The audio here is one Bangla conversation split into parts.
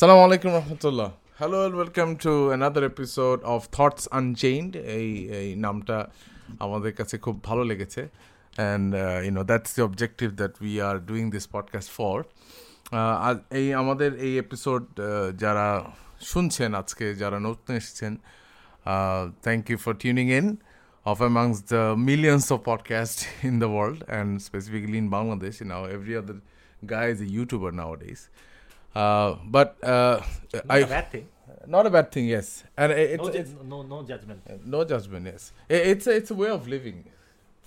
সালামু আলাইকুম রহমতুল্লাহ hello welcome to another episode of Thoughts Unchained এই এই নামটা আমাদের কাছে খুব ভালো লেগেছে। And you know that's the objective that we are doing this podcast for আর এই আমাদের এই এপিসোড যারা শুনছেন আজকে, যারা নতুন এসেছেন thank you for tuning in of amongst the millions of podcast in the world and specifically in Bangladesh now every other guy is a YouTuber nowadays Uh, but uh, Not I a bad thing. not a bad thing, yes, and it- it's, no, ju- it's no, no judgment. no judgment, yes. It, it's a, it's a way of living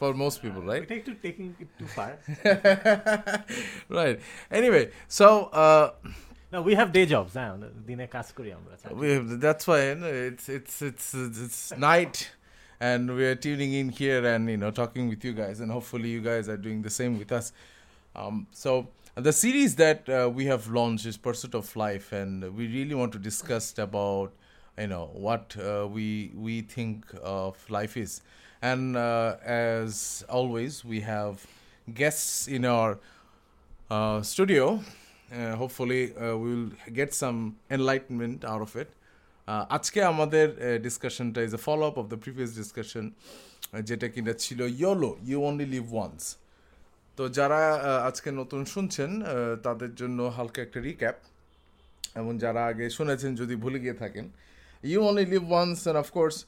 for most people, right? Take to taking it too far. right. Anyway, so uh, no, we have day jobs. হ্যাঁ দিনে কাজ করি আমরা we have, that's why you know, it's it's it's it's night, and we are tuning in here and you know talking with you guys, and hopefully you guys are doing the same with us. Um, so the series that uh, we have launched is Pursuit of Life, and we really want to discuss about you know what uh, we we think of life is, and uh, as always we have guests in our uh, studio. Uh, hopefully, uh, we'll get some enlightenment out of it. Uh, আজকে আমাদের ডিসকাশনটা is a follow up of the previous discussion যেটা কিনা ছিল YOLO you only live once তো যারা আজকে নতুন শুনছেন তাদের জন্য হালকা একটা রিক্যাপ এবং যারা আগে শুনেছেন যদি ভুলে গিয়ে থাকেন। You only live once and of course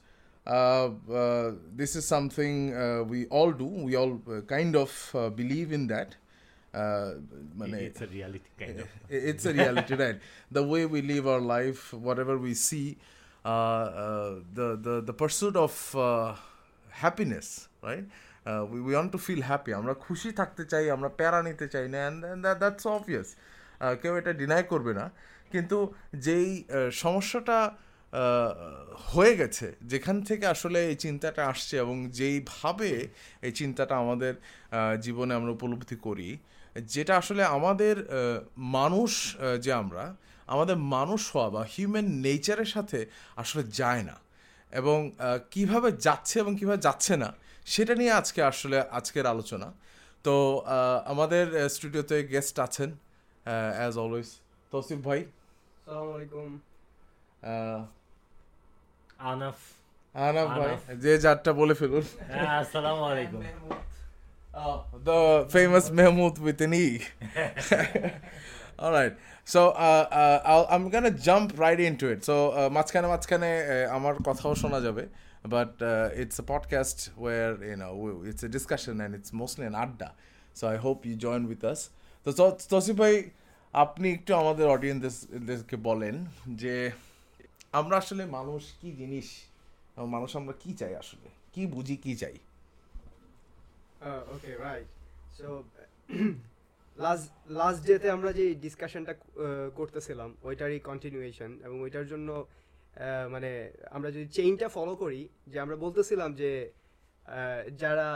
this is something we all do we all kind of believe in that মানে it's a reality kind of. I- it's a reality right. The way we live our life whatever we see uh, uh, uh, uh, we want to feel happy. আমরা খুশি থাকতে চাই আমরা প্যারা নিতে চাই না অ্যান্ড দ্যাটস অবভিয়াস কেউ এটা ডিনাই করবে না। কিন্তু যেই সমস্যাটা হয়ে গেছে যেখান থেকে আসলে এই চিন্তাটা আসছে এবং যেইভাবে এই চিন্তাটা আমাদের জীবনে আমরা উপলব্ধি করি যেটা আসলে আমাদের মানুষ যে আমরা আমাদের মানুষ হওয়া বা হিউম্যান নেচারের সাথে আসলে যায় না। এবং কীভাবে যাচ্ছে এবং কীভাবে যাচ্ছে না সেটা নিয়ে আজকে আসলে আজকের আলোচনা। তো আমাদের স্টুডিওতে গেস্ট আছেন অ্যাজ অলওয়েজ তৌসিফ ভাই। আসসালামু আলাইকুম। আনাফ। আনাফ ভাই যে যারটা বলে ফেলুন। হ্যাঁ আসসালামু আলাইকুম। The famous Mehmood with an E. All right. So uh, uh, I'll, I'm gonna jump right into it. So uh, মাঝখানে মাঝখানে uh, আমার কথাও শোনা যাবে। But uh, it's a podcast where you know we- it's a discussion and it's mostly an আড্ডা so I hope you join with us. তো তসিফ ভাই আপনি একটু আমাদের অডিয়েন্সদেরকে বলেন যে আমরা আসলে মানুষ কি জিনিস মানুষ আমরা কি চাই আসলে? কি বুঝি কি চাই? Okay right so last last ডেতে আমরা যে ডিসকাশনটা করতেছিলাম ওইটারই কন্টিনিউয়েশন এবং ওইটার জন্য মানে আমরা যদি চেইনটা ফলো করি, যে আমরা বলতেছিলাম যে যারা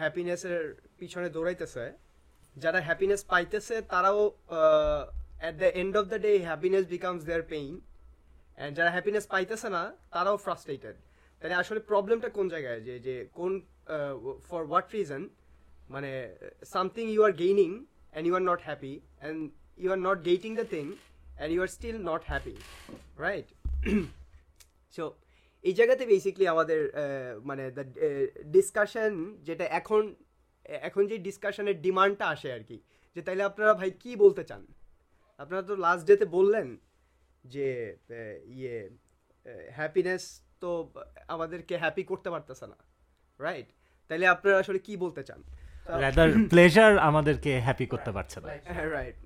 হ্যাপিনেসের পিছনে দৌড়াইতেছে, যারা হ্যাপিনেস পাইতেছে, তারাও at the end of the day happiness becomes their pain and যারা হ্যাপিনেস পাইতেছে না, তারাও ফ্রাস্ট্রেটেড তাহলে আসলে প্রবলেমটা কোন জায়গায়? যে যে কোন ফর হোয়াট রিজন মানে something you are gaining and you are not happy and you are not getting the thing and you are still not happy right so এই জায়গাতে বেসিকলি আমাদের মানে দ্য ডিসকাশন যেটা এখন এখন যে ডিসকাশনের ডিমান্ডটা আসে আর কি যে তাইলে আপনারা ভাই কি বলতে চান? আপনারা তো লাস্ট ডেতে বললেন যে ইয়ে হ্যাপিনেস তো আমাদেরকে হ্যাপি করতে পারতেছে না রাইট তাইলে আপনারা আসলে কি বলতে চান? রাদার প্লেজার আমাদেরকে হ্যাপি করতে পারছে না। রাইট রাইট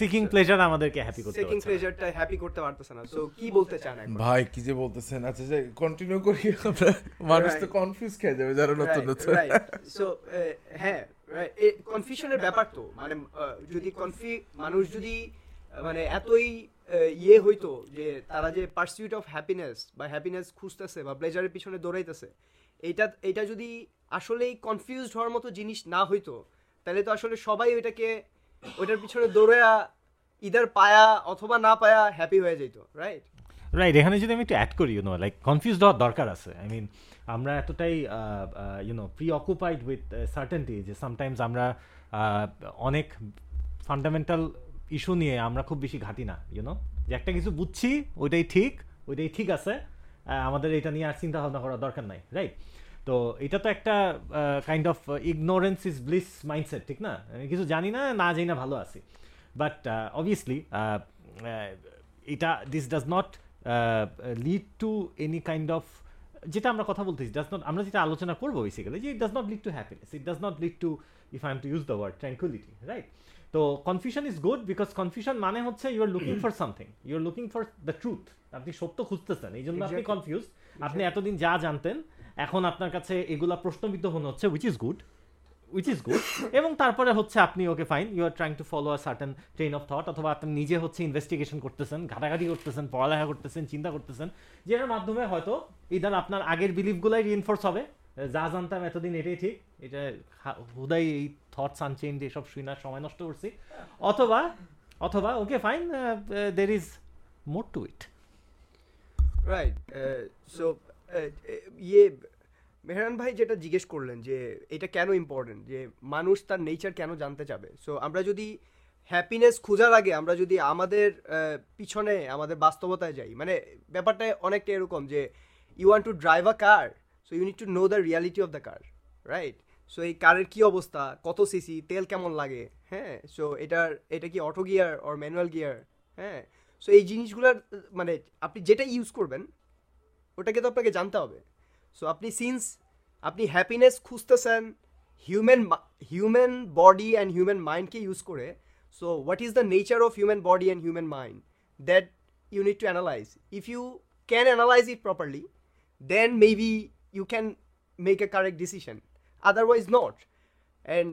সিকিং প্লেজার আমাদেরকে হ্যাপি করতে সেকিং প্লেজারটা হ্যাপি করতে পারতেছে না। সো কি বলতে চান এখন? ভাই কি যে বলতেছেন? আচ্ছা যে কন্টিনিউ করি। আমরা মানুষ তো কনফিউজ খেয়ে যাবে যারা নতুন নতুন। সো হ্যাঁ কনফিউশনের ব্যাপার তো। মানে যদি কনফি মানুষ যদি মানে এতই ইয়ে হইতো যে তারা যে পার্সিউট অফ হ্যাপিনেস বা হ্যাপিনেস খুঁজতেছে বা প্লেজারের পিছনে দৌড়াইতেছে এইটা এটা যদি আসলেই কনফিউজড হওয়ার মতো জিনিস না হইতো তাহলে তো আসলে সবাই ওইটাকে ওইটার পিছনে দৌড়ায়া ইদার পায়া অথবা না পায়া হ্যাপি হয়ে যেত রাইট রাইট এখানে যদি আমি একটু অ্যাড করি ইউনো লাইক কনফিউজ হওয়ার দরকার আছে। আই মিন আমরা এতটাই you know preoccupied with certainty যে সামটাইমস আমরা অনেক ফান্ডামেন্টাল ইস্যু নিয়ে আমরা খুব বেশি ঘাটি না ইউনো যে একটা কিছু বুঝছি, ওইটাই ঠিক ওইটাই ঠিক আছে আমাদের এটা নিয়ে আর চিন্তা ভাবনা করার দরকার নাই রাইট তো এটা তো একটা kind of ignorance is bliss mindset ঠিক না? কিছু জানি না না জানি না ভালো আছি। বাট অবভিয়াসলি এটা this does not lead to any kind of যেটা আমরা কথা বলতেছি ডাজ নট আমরা যেটা আলোচনা করব বেসিক্যালি যে it does not lead to happiness it does not lead to if I am to use the word tranquility right তো confusion is good because confusion মানে হচ্ছে you are looking for something you are looking for the truth আপনি সত্য খুঁজতেছেন এই জন্য আপনি কনফিউজ আপনি এতদিন যা জানতেন এখন আপনার কাছে এগুলা প্রশ্নবিদ্ধ মনে হচ্ছে which is good which is good এবং তারপরে হচ্ছে আপনি okay fine you are trying to follow a certain train of thought অথবা আপনি নিজে হচ্ছে ইনভেস্টিগেশন করতেছেন ঘাটাঘাটি করতেছেন পড়ালেখা করতেছেন চিন্তা করতেছেন যেটার মাধ্যমে হয়তো ইদার আপনার আগের বিলিফগুলাই রিএনফোর্স হবে যা জানতাম এতদিন এটাই ঠিক এটা হুদাই এই থটস আনচেঞ্জ এসব শুই না সময় নষ্ট করছি। অথবা অথবা okay fine there is more to it right so ইয়ে মেহরান ভাই যেটা জিজ্ঞেস করলেন যে এটা কেন ইম্পর্টেন্ট যে মানুষ তার নেচার কেন জানতে চাবে? সো আমরা যদি হ্যাপিনেস খোঁজার আগে, আমরা যদি আমাদের পিছনে, আমাদের বাস্তবতায় যাই মানে ব্যাপারটা অনেকটা এরকম যে you want to drive a car so you need to know the reality of the car right so এই কারের কী অবস্থা? কত সিসি তেল কেমন লাগে? হ্যাঁ? সো এটার, এটা কি auto gear or manual gear হ্যাঁ? সো এই জিনিসগুলোর মানে আপনি যেটা ইউজ করবেন ওটাকে তো আপনাকে জানতে হবে। সো আপনি সিন্স আপনি হ্যাপিনেস খুঁজতেছেন human human body and human মাইন্ডকে use করে so what is the nature of human body and human mind that you need to analyse if you can analyse it properly then maybe you can make a correct decision otherwise not and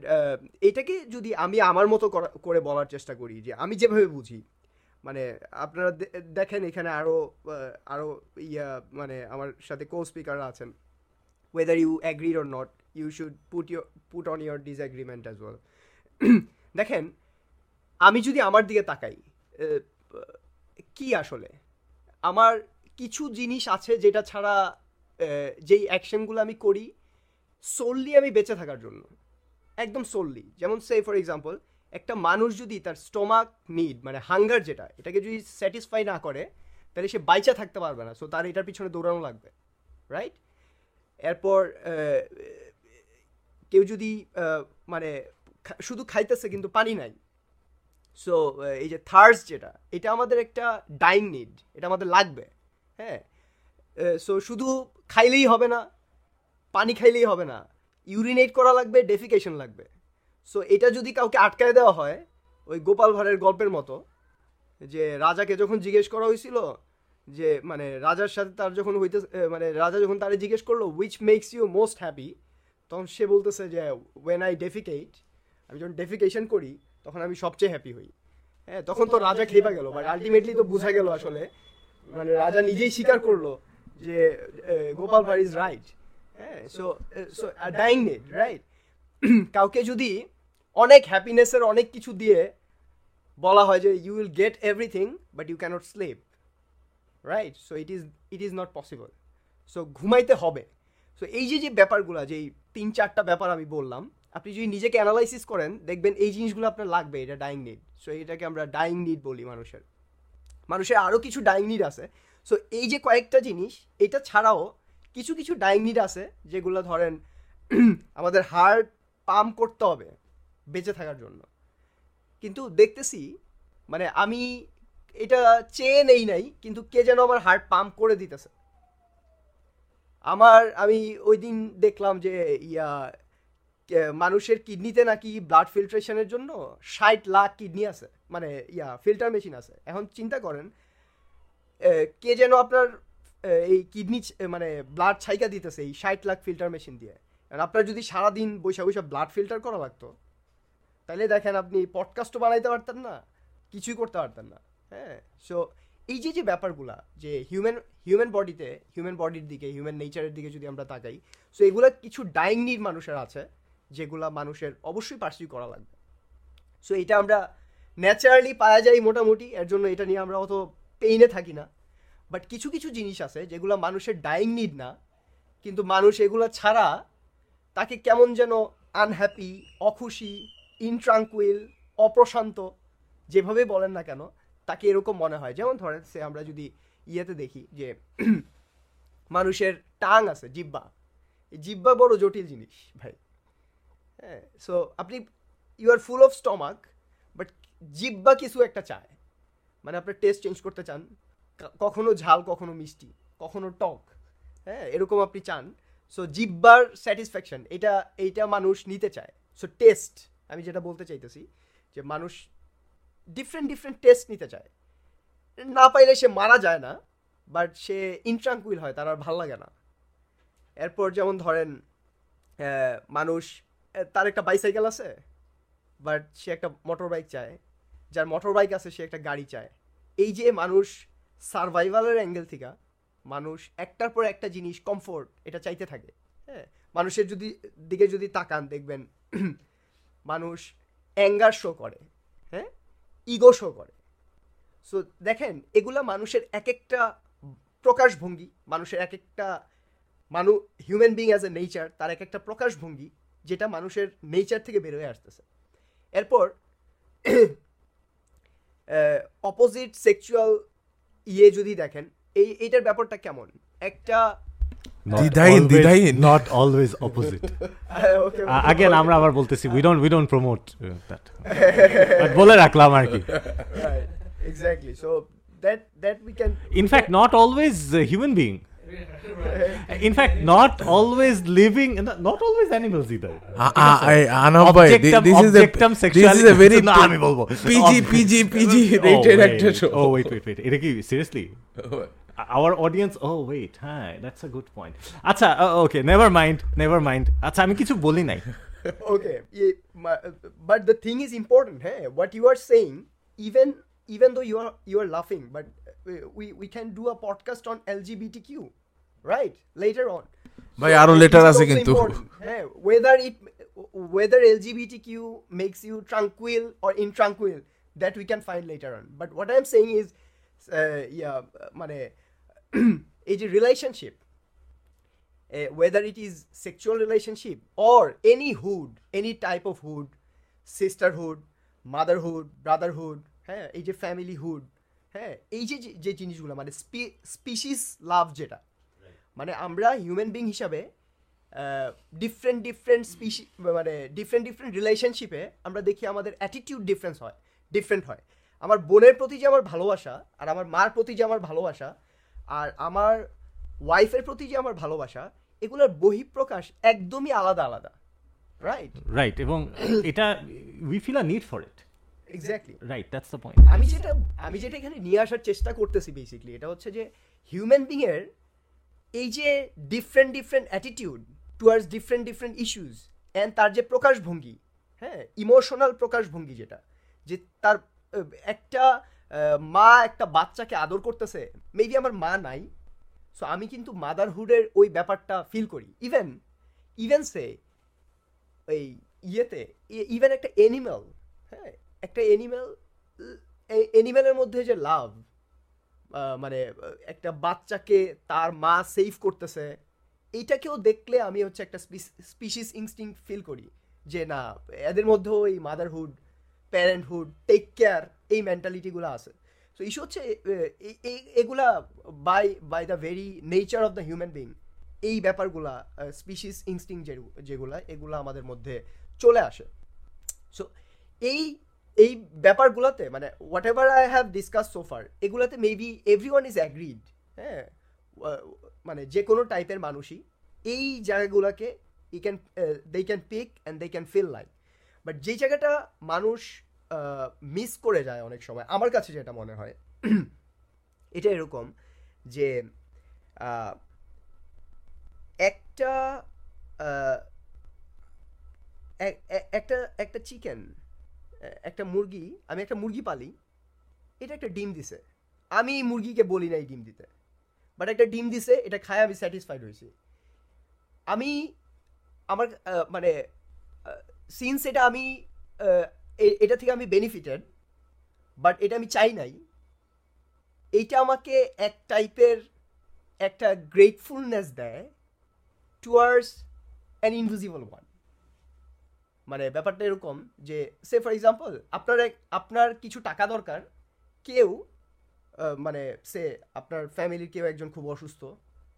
এটাকে যদি আমি আমার মতো করে বলার চেষ্টা করি যে আমি যেভাবে বুঝি মানে আপনারা দেখেন এখানে আরও আরও ইয়া মানে আমার সাথে কো স্পিকার আছেন। Whether you agreed or not you should put your put on your disagreement as well দেখেন, আমি যদি আমার দিকে তাকাই কি আসলে? আমার কিছু জিনিস আছে যেটা ছাড়া যেই অ্যাকশনগুলো আমি করি সোললি আমি বেঁচে থাকার জন্য। একদম সোললি যেমন সে ফর এক্সাম্পল একটা মানুষ যদি তার স্টোমাক নিড মানে হাঙ্গার যেটা, এটাকে যদি স্যাটিসফাই না করে, তাহলে সে বাইচা থাকতে পারবে না। সো তার এটার পিছনে দৌড়ানো লাগবে রাইট এরপর কেউ যদি মানে শুধু খাইতেছে কিন্তু পানি নাই। সো এই যে থার্স যেটা, এটা আমাদের একটা ডাইং নিড এটা আমাদের লাগবে হ্যাঁ? সো শুধু খাইলেই হবে না, পানি খাইলেই হবে না ইউরিনেট করা লাগবে ডেফিকেশন লাগবে। সো এটা যদি কাউকে আটকায় দেওয়া হয়, ওই গোপাল ভাঁড়ের গল্পের মতো, যে রাজাকে যখন জিজ্ঞেস করা হয়েছিল, যে মানে রাজার সাথে তার যখন হইতে মানে রাজা যখন তারে জিজ্ঞেস করল which makes you most happy তখন সে বলতেছে যে ওয়েন আই ডেফিকেট আমি যখন ডেফিকেশন করি, তখন আমি সবচেয়ে হ্যাপি হই। হ্যাঁ তখন তো রাজা খেপা গেল বাট আলটিমেটলি তো বোঝা গেল আসলে মানে রাজা নিজেই স্বীকার করল যে গোপাল ভার ইজ রাইট হ্যাঁ so so dying net right কাউকে যদি অনেক হ্যাপিনেসের অনেক কিছু দিয়ে বলা হয় যে you will get everything but you can't sleep right so it is it is not possible so ঘুমাইতে হবে। সো এই যে যে ব্যাপারগুলো, যে তিন চারটা ব্যাপার আমি বললাম, আপনি যদি নিজেকে অ্যানালাইসিস করেন, দেখবেন এই জিনিসগুলো আপনার লাগবে, এটা ডাইং নিড সো এটাকে আমরা ডাইং নিড বলি মানুষের। মানুষের আরও কিছু ডাইং নিড আছে। সো এই যে কয়েকটা জিনিস, এটা ছাড়াও কিছু কিছু ডাইং নিড আছে, যেগুলো ধরেন আমাদের হার্ট পাম্প করতে হবে বেঁচে থাকার জন্য। কিন্তু দেখতেছি মানে আমি এটা চেয়ে নেই নাই, কিন্তু কে যেন আমার হার্ট পাম্প করে দিতেছে। আমার, আমি ওই দিন দেখলাম যে, ইয়া মানুষের কিডনিতে নাকি ব্লাড ফিল্ট্রেশনের জন্য ষাট লাখ কিডনি আছে। মানে ইয়া ফিল্টার মেশিন আছে। এখন চিন্তা করেন কে যেন আপনার এই কিডনি মানে ব্লাড ছাইকা দিতেছে এই ষাট লাখ ফিল্টার মেশিন দিয়ে। আপনার যদি সারাদিন বৈশা বৈশা ব্লাড ফিল্টার করা লাগতো তাহলে দেখেন আপনি পডকাস্টও বানাইতে পারতেন না, কিছুই করতে পারতেন না। হ্যাঁ সো এই যে যে ব্যাপারগুলা, যে হিউম্যান হিউম্যান বডিতে হিউম্যান বডির দিকে হিউম্যান নেচারের দিকে যদি আমরা তাকাই সো এগুলো কিছু ডাইং নিড মানুষের আছে, যেগুলা মানুষের অবশ্যই পার্সিউ করা লাগবে। সো এটা আমরা ন্যাচারালি পাওয়া যাই মোটামুটি, এর জন্য এটা নিয়ে আমরা অত পেইনে থাকি না। বাট কিছু কিছু জিনিস আছে যেগুলো মানুষের ডাইং নিড না, কিন্তু মানুষ এগুলো ছাড়া তাকে কেমন যেন আনহ্যাপি অখুশি ইনট্রাঙ্কুইল অপ্রশান্ত, যেভাবে বলেন না কেন, তাকে এরকম মনে হয়। যেমন ধরেন, সে আমরা যদি ইয়েতে দেখি যে মানুষের টাং আছে জিব্বা জিব্বা বড় জটিল জিনিস, ভাই। হ্যাঁ সো আপনি you are full of stomach but জিব্বা কিছু একটা চায়। মানে আপনার টেস্ট চেঞ্জ করতে চান কখনো ঝাল, কখনো মিষ্টি, কখনো টক। হ্যাঁ এরকম আপনি চান। সো জিব্বার স্যাটিসফ্যাকশন এটা, এইটা মানুষ নিতে চায়। সো টেস্ট আমি যেটা বলতে চাইতেছি, যে মানুষ ডিফারেন্ট ডিফারেন্ট টেস্ট নিতে চায়। না পাইলে সে মারা যায় না বাট সে ইনট্রাঙ্কুইল হয়, তার আর ভালো লাগে না। এরপর যেমন ধরেন মানুষ তার একটা বাইসাইকেল আছে বাট সে একটা মোটর বাইক চায়। যার মোটর বাইক আছে, সে একটা গাড়ি চায়। এই যে মানুষ সার্ভাইভালের অ্যাঙ্গেল থেকে মানুষ একটার পর একটা জিনিস কমফোর্ট এটা চাইতে থাকে। হ্যাঁ? মানুষের যদি, দিকে যদি তাকান, দেখবেন মানুষ অ্যাঙ্গার শো করে। হ্যাঁ? ইগো শো করে। সো দেখেন, এগুলা মানুষের এক একটা প্রকাশভঙ্গি, মানুষের এক একটা মানুষ human being as a nature তার এক একটা প্রকাশভঙ্গি, যেটা মানুষের নেচার থেকে বের হয়ে আসতেছে। এরপর অপোজিট সেক্সুয়াল ইয়ে যদি দেখেন এই এইটার ব্যাপারটা কেমন একটা দ্বিধাহীন, দ্বিধাহীন। নট অলওয়েজ অপোজিট আগেন আমরা আবার বলতেছি we don't we don't promote that বলে রাখলাম আর কি right exactly that that we can in fact not always human being in fact not always living not always animals either uh- uh- I- Anam ভাই, thi- Objectum- this is a this is a very বলব। PG Oh, PG PG oh, rated wait. একটা show. Oh, wait, wait, wait. এটা কি seriously? Our audience, oh wait, হ্যাঁ, that's a good point. আচ্ছা, uh, okay, never mind, never mind. আচ্ছা, আমি কিছু বলি নাই। ma- but the thing is important hey what you are saying even even though you are you are laughing but uh, we we can do a podcast on lgbtq right later on ভাই, আরও it আছে কিন্তু। important, hey, whether it whether lgbtq makes you tranquil or intranquil that we can find later on but what i'm saying is uh, yeah মানে এই যে relationship. Uh, whether it is sexual relationship or any hood any type of hood sisterhood motherhood brotherhood হ্যাঁ এই যে ফ্যামিলি হুড হ্যাঁ এই যে যে- যে জিনিসগুলো মানে স্পিসিস লাভ যেটা মানে আমরা হিউম্যান বিং হিসাবে ডিফারেন্ট ডিফারেন্ট স্পিসি মানে ডিফারেন্ট ডিফারেন্ট রিলেশনশিপে আমরা দেখি আমাদের অ্যাটিটিউড ডিফারেন্স হয় ডিফারেন্ট হয়। আমার বোনের প্রতি যে আমার ভালোবাসা আর আমার মার প্রতি যে আমার ভালোবাসা আর আমার ওয়াইফের প্রতি যে আমার ভালোবাসা এগুলোর বহিঃপ্রকাশ একদমই আলাদা আলাদা। রাইট রাইট এবং এটা we feel a need for it exactly right that's the point আমি যেটা আমি যেটা এখানে নিয়ে আসার চেষ্টা করতেছি বেসিকলি এটা হচ্ছে যে হিউম্যান বিংয়ের এই যে different different attitude towards different different issues and তার যে প্রকাশভঙ্গি হ্যাঁ ইমোশনাল প্রকাশভঙ্গি যেটা যে তার একটা মা একটা বাচ্চাকে আদর করতেছে। মেবি আমার মা নাই। সো আমি কিন্তু মাদারহুডের ওই ব্যাপারটা ফিল করি। ইভেন ইভেন সে এই ইয়েতে ইভেন একটা এনিম্যাল হ্যাঁ একটা এনিম্যাল এনিম্যালের মধ্যে যে লাভ মানে একটা বাচ্চাকে তার মা সেভ করতেছে এইটাকেও দেখলে আমি হচ্ছে একটা স্পিসিস ইনস্টিং ফিল করি। যে না, এদের মধ্যেও এই মাদারহুড প্যারেন্টহুড টেক কেয়ার এই মেন্টালিটিগুলো আছে। সো ইস্যু হচ্ছে এগুলা by by the very nature of the human being এই ব্যাপারগুলা স্পিসিস ইনস্টিং যেগুলা, এগুলা আমাদের মধ্যে চলে আসে। সো এই এই ব্যাপারগুলোতে মানে whatever I have discuss so far এগুলোতে maybe every one is agreed হ্যাঁ মানে যে কোনো টাইপের মানুষই এই জায়গাগুলোকে ই can they can pick and they can feel like but যেই জায়গাটা মানুষ মিস করে যায় অনেক সময়, আমার কাছে যেটা মনে হয়, এটা এরকম যে একটা একটা একটা চিকেন একটা মুরগি, আমি একটা মুরগি পালি, এটা একটা ডিম দিছে। আমি মুরগিকে বলি না এই ডিম দিতে। বাট একটা ডিম দিছে, এটা খায়, আমি স্যাটিসফাইড হয়েছি। আমি আমার মানে সিন্স এটা আমি এটা থেকে আমি বেনিফিটেড বাট এটা আমি চাই নাই, এইটা আমাকে এক টাইপের একটা গ্রেটফুলনেস দেয় টুয়ার্ডস অ্যান ইনভিজিবল ওয়ান মানে ব্যাপারটা এরকম যে সে ফর এক্সাম্পল আপনার এক- আপনার কিছু টাকা দরকার, কেউ মানে সে আপনার ফ্যামিলির কেউ একজন খুব অসুস্থ,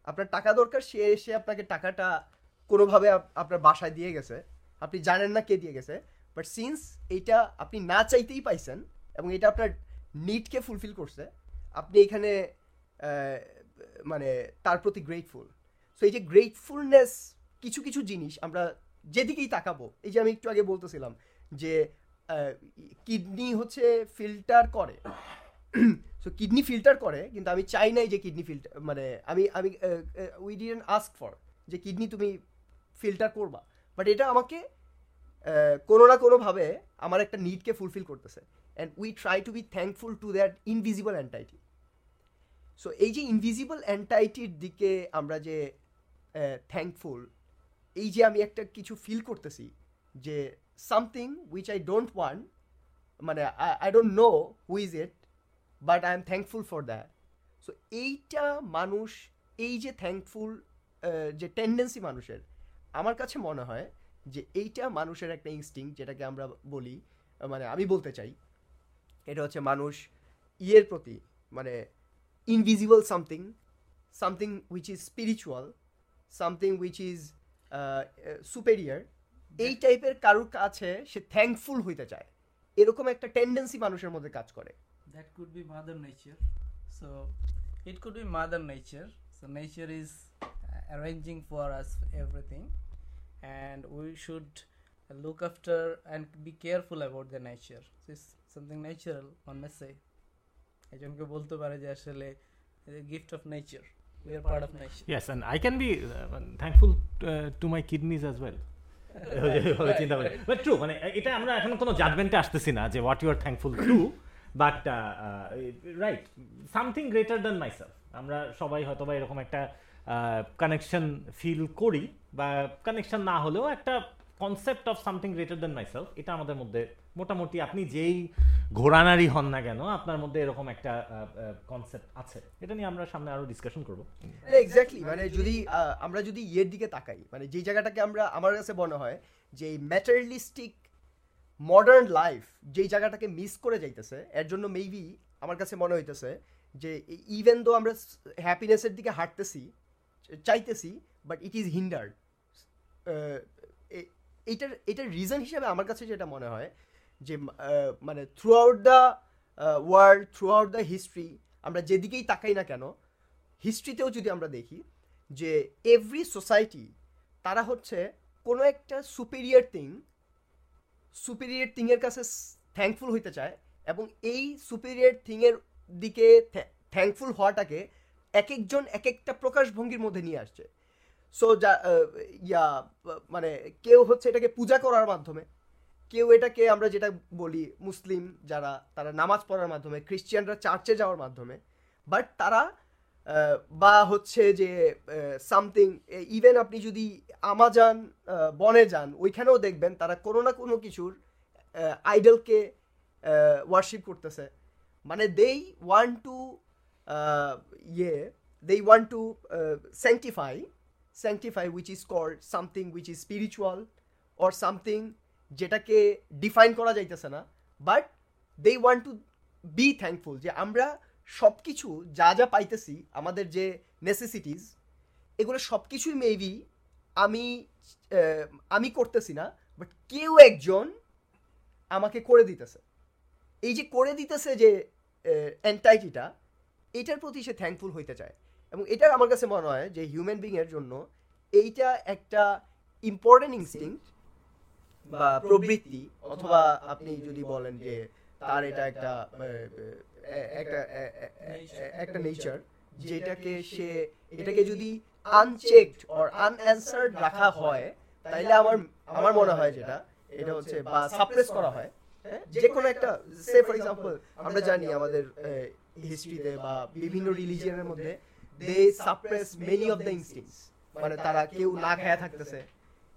আপনার টাকা দরকার, সে এসে আপনাকে টাকাটা কোনোভাবে আপ- আপনার বাসায় দিয়ে গেছে আপনি জানেন না কে দিয়ে গেছে বাট সিন্স এইটা আপনি না চাইতেই পাইছেন এবং এটা আপনার নিডকে ফুলফিল করছে, আপনি এখানে মানে তার প্রতি গ্রেটফুল সো এই যে গ্রেটফুলনেস কিছু কিছু জিনিস আমরা যেদিকেই তাকাবো, এই যে আমি একটু আগে বলতেছিলাম যে কিডনি হচ্ছে ফিল্টার করে। সো কিডনি ফিল্টার করে, কিন্তু আমি চাই নাই যে কিডনি ফিল্টার মানে আমি আমি উই ডিডেন্ট আস্ক ফর যে কিডনি তুমি ফিল্টার করবা। বাট এটা আমাকে কোনো না কোনোভাবে আমার একটা নিডকে ফুলফিল করতেছে। And we try to be thankful to that invisible entity so এই যে ইনভিজিবল অ্যান্টাইটির দিকে আমরা যে থ্যাঙ্কফুল এই যে আমি একটা কিছু ফিল করতেছি যে something which I don't want মানে I don't know who is it but I am thankful for that so এইটা মানুষ, এই যে থ্যাঙ্কফুল যে টেন্ডেন্সি মানুষের, আমার কাছে মনে হয় যে এইটা মানুষের একটা ইনস্টিং যেটাকে আমরা বলি মানে আমি বলতে চাই এটা হচ্ছে মানুষ ইয়ের প্রতি মানে invisible something something which is spiritual something which is superior এই টাইপের কারুর কাছে সে থ্যাঙ্কফুল হইতে চায়। এরকম একটা টেন্ডেন্সি মানুষের মধ্যে কাজ করে। That could be mother nature so it could be mother nature so nature is uh, for us everything. And we should look after and be careful about the nature. It's something natural one may say. একজনকে বলতে পারে যে আসলে gift of nature we are part of nature Yes, and I can be uh, thankful uh, to my kidneys as well. চিন্তা করি বাট ট্রু মানে এটা আমরা এখন কোনো জাজমেন্টে আসতেছি না যে what you are thankful to but right something greater than myself আমরা সবাই হয়তো বা এরকম একটা কানেকশন ফিল করি বা কানেকশন না হলেও একটা concept of something greater than myself এটা আমাদের মধ্যে মোটামুটি আপনি যেই ঘোরানারি হন না কেন, আপনার মধ্যে এরকম একটা কনসেপ্ট আছে। এটা নিয়ে আমরা সামনে আরও ডিসকাশন করব। এক্স্যাক্টলি মানে যদি আমরা যদি ইয়ের দিকে তাকাই মানে যেই জায়গাটাকে আমরা, আমার কাছে মনে হয় যে ম্যাটারিয়ালিস্টিক মডার্ন লাইফ যেই জায়গাটাকে মিস করে যাইতেছে, এর জন্য মেবি আমার কাছে মনে হইতেছে যে ইভেন দো আমরা হ্যাপিনেসের দিকে হাঁটতেছি চাইতেছি বাট ইট ইজ হিন্ডার্ড এইটার এটার রিজন হিসেবে আমার কাছে যেটা মনে হয়, যে মানে throughout the world throughout the history আমরা যেদিকেই তাকাই না কেন হিস্ট্রিতেও যদি আমরা দেখি, যে এভরি সোসাইটি তারা হচ্ছে কোনো একটা সুপিরিয়র থিং সুপিরিয়র থিংয়ের কাছে থ্যাঙ্কফুল হইতে চায়, এবং এই সুপিরিয়র থিংয়ের দিকে থ্যাঙ্কফুল হওয়াটাকে এক একজন এক একটা প্রকাশভঙ্গির মধ্যে নিয়ে আসছে। সো যা ইয়া মানে কেউ হচ্ছে এটাকে পূজা করার মাধ্যমে, কেউ এটাকে আমরা যেটা বলি মুসলিম যারা, তারা নামাজ পড়ার মাধ্যমে, খ্রিস্টিয়ানরা চার্চে যাওয়ার মাধ্যমে বাট তারা বা হচ্ছে যে সামথিং ইভেন আপনি যদি আমাজান বনে যান, ওইখানেও দেখবেন তারা কোনো না কোনো কিছুর আইডলকে ওয়ার্শিপ করতেছে। মানে দেই ওয়ান টু ইয়ে they want to sanctify sanctify which is called something which is spiritual or something যেটাকে ডিফাইন করা যাইতেছে না but they want to be thankful যে আমরা সব কিছু যা যা পাইতেছি, আমাদের যে নেসেসিটিস এগুলো সব কিছুই মেবি আমি আমি করতেছি না বাট কেউ একজন আমাকে করে দিতেছে। এই যে করে দিতেছে যে অ্যান্টাইটিটা এটার প্রতি সে থ্যাঙ্কফুল হইতে চায় এবং এটা আমার কাছে মনে হয় যে হিউম্যান বিংয়ের জন্য এইটা একটা ইম্পর্টেন্ট ইনস্টিংক্ট বা প্রবৃত্তি অথবা আপনি যদি বলেন যে তার এটা একটা একটা একটা নেচার যেটাকে সে, এটাকে যদি আনচেকড অর আনঅ্যান্সার্ড রাখা হয়, তাইলে আমার আমার মনে হয় যেটা, এটা হচ্ছে বা সাপ্রেস করা হয় হ্যাঁ? যে কোনো একটা সে ফর এক্সাম্পল আমরা জানি আমাদের হিস্ট্রিতে বা বিভিন্ন রিলিজিয়নের মধ্যে they suppress many of the instincts মানে তারা কেউ না খায়া থাকতেছে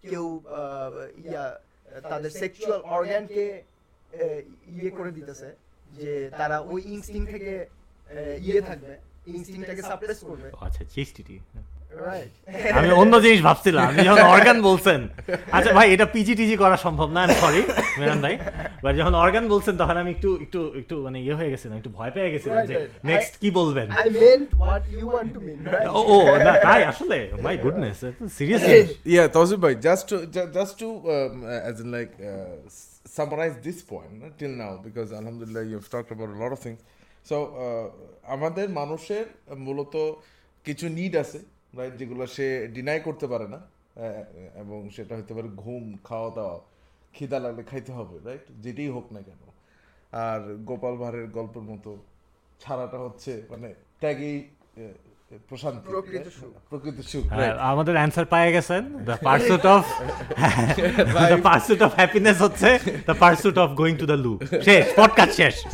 কেউ আহ, ইয়া তাদের সেক্সুয়াল অর্গানকে ইয়ে করে দিতেছে যে তারা ওই ইনস্টিং থেকে ইয়ে থাকবে ইনস্টিংটাকে সাপ্রেস করবে। আচ্ছা রাইট আমি অন্য জিনিস ভাবছিলাম আপনি যখন অর্গান বলছেন। আচ্ছা ভাই এটা পিজি টিজি করা সম্ভব না সরি মেরান ভাই। বাট যখন অর্গান বলছেন তখন আমি একটু একটু একটু মানে ইয়ে হয়ে গেছিলাম একটু ভয় পেয়ে গেছিলাম Right, যে. নেক্সট কি বলবেন? I meant what you want to mean right ও না তাই আসলে my goodness seriously um, uh, as in like uh, s- summarize this point uh, till now because alhamdulillah you've talked about a lot of things. So uh, আমাদের মানুষের মূলত কিছু নিড আছে রাইট যেগুলো সে ডিনাই করতে পারে না এবং সেটা হতে পারে ঘুম, খাওয়া দাওয়া, খিদা লাগলে খাইতে হবে রাইট যেটাই হোক না কেন। আর গোপাল ভাঁড়ের গল্পের মতো ছাড়াটা হচ্ছে মানে ত্যাগেই প্রশান্তি প্রকৃত? সুখ। right? আমাদের অ্যান্সার পেয়ে গেছেন the pursuit of the pursuit of happiness হচ্ছে the pursuit of going to the loo শেষ পডকাস্ট শেষ